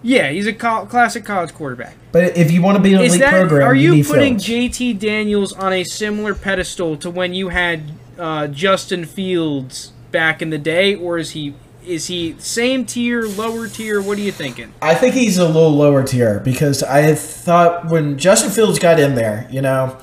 yeah, he's a col- classic college quarterback.
but if you want to be an
Is
elite
that
program,
are
you,
you putting
Fields.
JT Daniels on a similar pedestal to when you had uh, Justin Fields back in the day, or is he is he same tier, lower tier? What are you thinking?
I think he's a little lower tier because I thought when Justin Fields got in there, you know,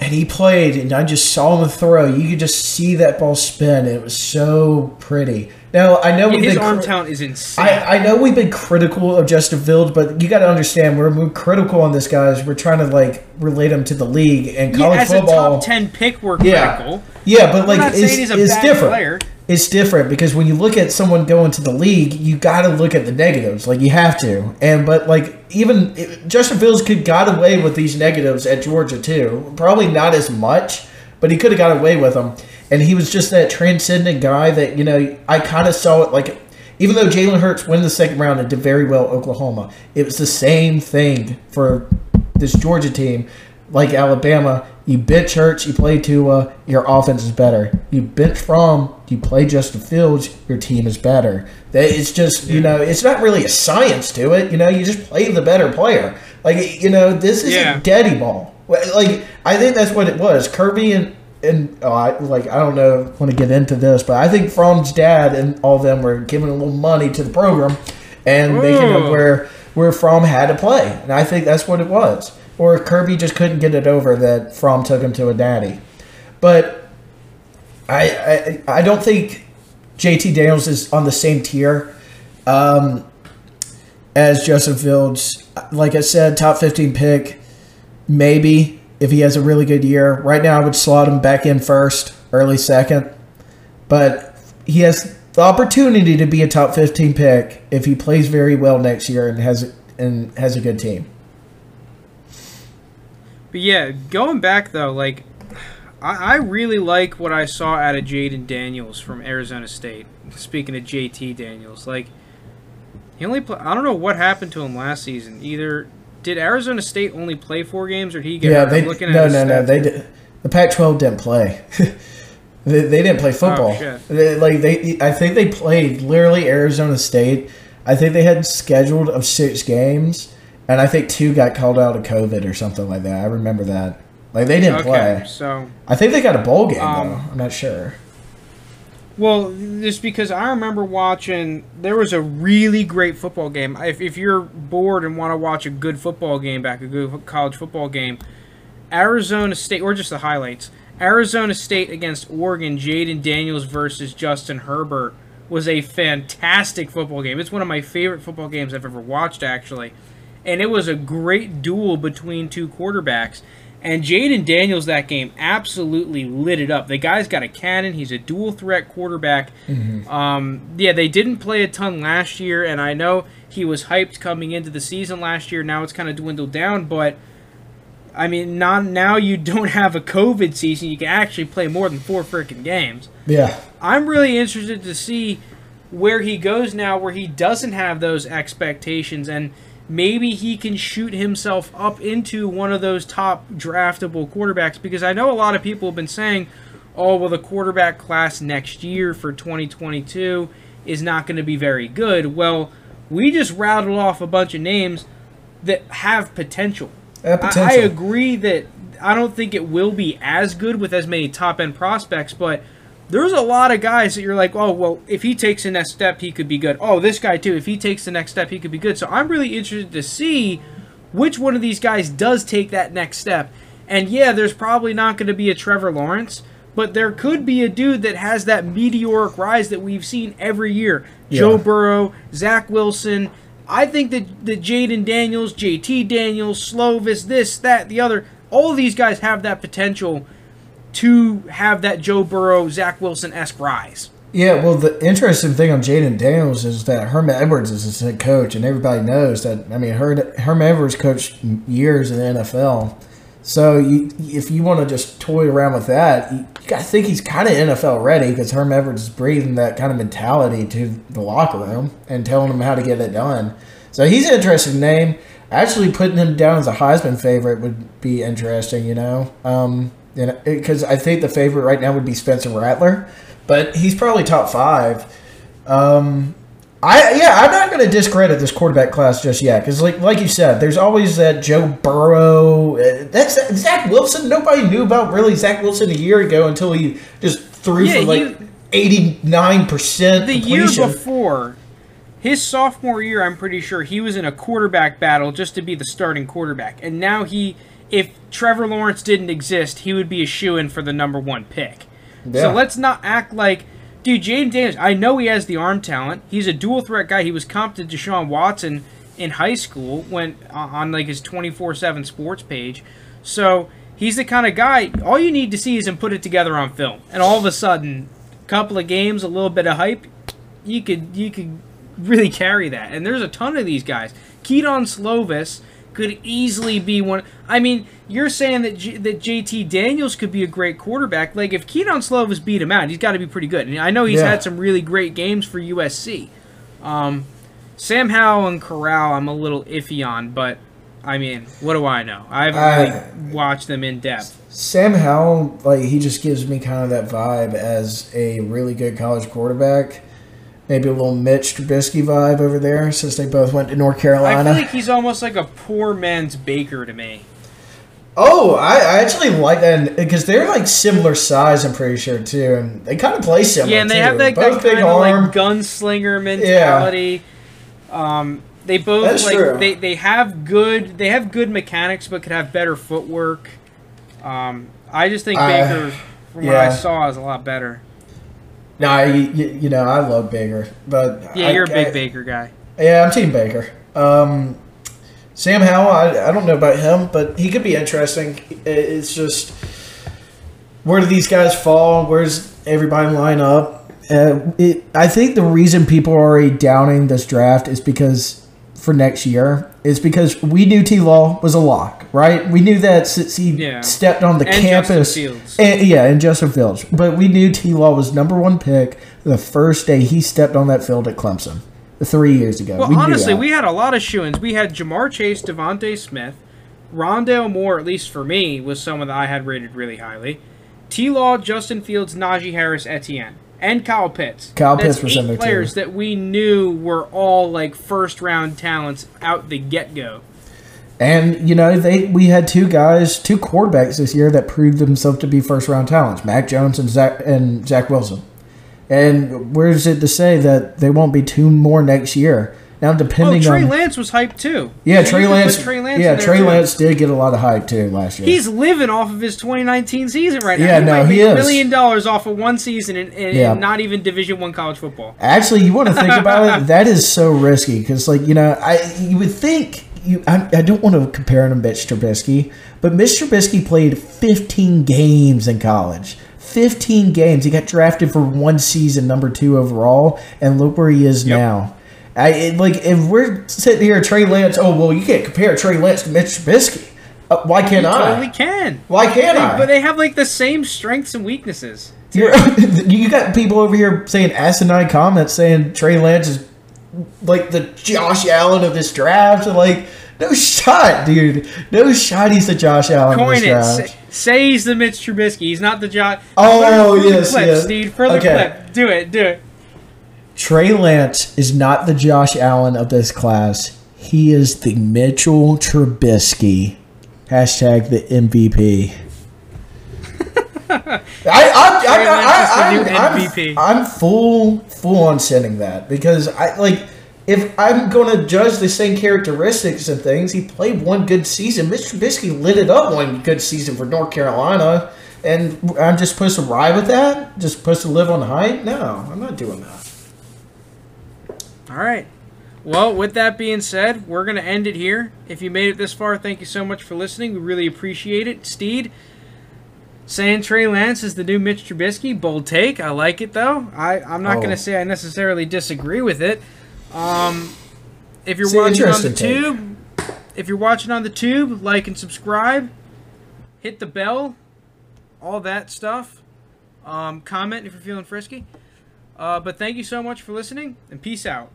and he played, and I just saw him throw, you could just see that ball spin. It was so pretty. Now I know we've
His
been
arm
cri-
talent is insane.
I, I know we've been critical of Justin Fields, but you got to understand we're, we're critical on this guy. We're trying to like relate him to the league and
yeah,
college
as
football.
a top ten pick, we're
Yeah.
critical.
Yeah, but like it's, it's different.
player.
It's different because when you look at someone going to the league, you got to look at the negatives. Like you have to. And but like even Justin Fields could got away with these negatives at Georgia too. Probably not as much, but he could have got away with them. And he was just that transcendent guy that you know I kind of saw it like. Even though Jalen Hurts won the second round and did very well Oklahoma, it was the same thing for this Georgia team, like Alabama. You bench Hurts, you play Tua, your offense is better. You bench Fromm, you play Justin Fields, your team is better. That it's just you know, it's not really a science to it. You know, you just play the better player. Like you know, this is
Yeah.
a daddy ball. Like I think that's what it was. Kirby and and oh, I, like I don't know want to get into this, but I think Fromm's dad and all of them were giving a little money to the program and making it
Ooh.
where where Fromm had to play, and I think that's what it was. Or Kirby just couldn't get it over that Fromm took him to a daddy, but I I, I don't think JT Daniels is on the same tier um, as Justin Fields. Like I said, top fifteen pick, maybe if he has a really good year. Right now, I would slot him back in first, early second, but he has the opportunity to be a top fifteen pick if he plays very well next year and has and has a good team.
But yeah, going back though, like I, I really like what I saw out of Jayden Daniels from Arizona State. Speaking of JT Daniels, like he only play, I don't know what happened to him last season. Either did Arizona State only play four games, or did he get
Yeah, they
looking
no
his
no no they did, the Pac-12 didn't play. they, they didn't play oh, football.
Oh.
They- like they, I think they played literally Arizona State. I think they had scheduled of six games, and I think two got called out of COVID or something like that. I remember that. Like they didn't
Okay,
play.
so
I think they got a bowl game
Um,
though. I'm not sure.
Well, just because I remember watching, there was a really great football game. If, if you're bored and want to watch a good football game back, a good college football game, Arizona State, or just the highlights, Arizona State against Oregon, Jayden Daniels versus Justin Herbert was a fantastic football game. It's one of my favorite football games I've ever watched, actually. And it was a great duel between two quarterbacks. And Jayden Daniels that game absolutely lit it up. The guy's got a cannon. He's a dual threat quarterback. Um, yeah, they didn't play a ton last year, and I know he was hyped coming into the season last year. Now it's kind of dwindled down, but I mean, not now you don't have a COVID season. You can actually play more than four freaking games.
Yeah.
I'm really interested to see where he goes now, where he doesn't have those expectations, and maybe he can shoot himself up into one of those top draftable quarterbacks. Because I know a lot of people have been saying, oh, well, the quarterback class next year for 2022 is not going to be very good. Well, we just rattled off a bunch of names that have potential.
Uh,
I, I agree that I don't think it will be as good with as many top end prospects, but there's a lot of guys that you're like, oh, well, if he takes the next step, he could be good. Oh, this guy too, if he takes the next step, he could be good. So I'm really interested to see which one of these guys does take that next step. And yeah, there's probably not going to be a Trevor Lawrence, but there could be a dude that has that meteoric rise that we've seen every year. Joe Burrow, Zach Wilson. I think that, that Jayden Daniels, JT Daniels, Slovis, this, that, the other, all these guys have that potential to have that Joe Burrow, Zach Wilson esque rise.
Yeah, well, the interesting thing on Jayden Daniels is that Herman Edwards is his head coach, and everybody knows that. I mean, Her- Herman Edwards coached years in the NFL. So you, if you want to just toy around with that, you, got to think he's kind of NFL ready because Herm Edwards is breathing that kind of mentality to the locker room and telling them how to get it done. So he's an interesting name. Actually, putting him down as a Heisman favorite would be interesting, you know, um, because I think the favorite right now would be Spencer Rattler, but he's probably top five. Um, I yeah, I'm not going to discredit this quarterback class just yet because, like like you said, there's always that Joe Burrow. uh, That's Zach Wilson. Nobody knew about really Zach Wilson a year ago until he just threw
Yeah,
for like eighty nine percent
The year before, his sophomore year, I'm pretty sure he was in a quarterback battle just to be the starting quarterback. And now he, if Trevor Lawrence didn't exist, he would be a shoe in for the number one pick.
Yeah.
So let's not act like, dude, James Daniels, I know he has the arm talent. He's a dual threat guy. He was comped to Deshaun Watson in high school when on on, like his 24/7 sports page. So he's the kind of guy. All you need to see is him put it together on film, and all of a sudden, a couple of games, a little bit of hype, you could you could really carry that. And there's a ton of these guys. Kedon Slovis could easily be one. I mean, you're saying that J- that JT Daniels could be a great quarterback. Like if Kedon Slovis beat him out, he's got to be pretty good. And I know he's
Yeah.
had some really great games for USC. Um, Sam Howell and Corral, I'm a little iffy on, but I mean, what do I know? I haven't really watched them in depth.
Sam Howell, like he just gives me kind of that vibe as a really good college quarterback. Maybe a little Mitch Trubisky vibe over there, since they both went to North Carolina.
I feel like he's almost like a poor man's Baker to me.
Oh, I, I actually like that because they're like similar size. I'm pretty sure too, and they kind of play similar.
Yeah, and they
too.
have that,
both
that
big
kind of
arm.
like gunslinger mentality. Um, they both
That's
like
true.
they, they have good they have good mechanics, but could have better footwork. Um, I just think Baker, from what I saw, is a lot better.
Nah, you, you, you know I love Baker, but
Yeah,
I-
you're a big
I-
Baker guy.
Yeah, I'm Team Baker. Um, Sam Howell, I, I don't know about him, but he could be interesting. It's just where do these guys fall? Where's everybody line up? Uh, it, I think the reason people are already downing this draft is because for next year is because we knew T Law was a lock, right? We knew that since he
Yeah.
stepped on the
And
campus.
Justin Fields.
And, yeah, and Justin Fields. But we knew T Law was number one pick the first day he stepped on that field at Clemson three years ago.
Well,
We
honestly, we had a lot of shoo-ins. We had Ja'Marr Chase, DeVonta Smith, Rondale Moore, at least for me, was someone that I had rated really highly. T. Law, Justin Fields, Najee Harris, Etienne, and Kyle Pitts.
Kyle
That's
Pitts was
eight
there, too.
players that we knew were all like first-round talents out the get-go.
And you know, they we had two guys, two quarterbacks this year that proved themselves to be first round talents, Mac Jones and Zach and Zach Wilson. And where's it to say that they won't be two more next year? Now,
Oh,
depending
Trey
on Trey
Lance was hyped too.
yeah, Trey
you could put
Lance,
Trey Lance
yeah, Trey
too.
Lance did get a lot of hype too last year.
He's living off of his 2019 season right now.
Yeah, no,
might
he is.
a million dollars off of one season and, and
Yeah.
not even Division One college football.
Actually, you want to think about it? That is so risky because, like, you know, I you would think you, I, I don't want to compare him to Mitch Trubisky, but Mitch Trubisky played 15 games in college. 15 games. He got drafted for one season, number two overall, and look where he is
Yep.
now. I it, like if we're sitting here, Trey Lance. Oh well, you can't compare Trey Lance to Mitch Trubisky. Uh, why can't I?
Totally can.
Why can't
They-
I?
but they have like the same strengths and weaknesses.
You're, you got people over here saying asinine comments saying Trey Lance is like the Josh Allen of this draft. Like, no shot, dude. No shot he's the Josh Allen
Coin
of
it.
this
Say, say he's the Mitch Trubisky. He's not the John.
Oh, yes,
clip,
yes.
For the
Okay.
clip. Do it. Do it.
Trey Lance is not the Josh Allen of this class. He is the Mitchell Trubisky. Hashtag the MVP. I, I, I,
is the
I,
new
I, I'm, I'm full, full on sending that because I like. If I'm going to judge the same characteristics and things, he played one good season. Mr. Trubisky lit it up one good season for North Carolina, and I'm just supposed to ride with that. Just supposed to live on hype? No, I'm not doing that.
All right. Well, with that being said, we're going to end it here. If you made it this far, thank you so much for listening. We really appreciate it. Steed, saying Trey Lance is the new Mitch Trubisky. Bold take. I like it, though. I, I'm not
Oh.
going to say I necessarily disagree with it. Um, if you're
It's
watching on the
take.
tube, if you're watching on the tube, like and subscribe. Hit the bell. All that stuff. Um, comment if you're feeling frisky. Uh, but thank you so much for listening, and peace out.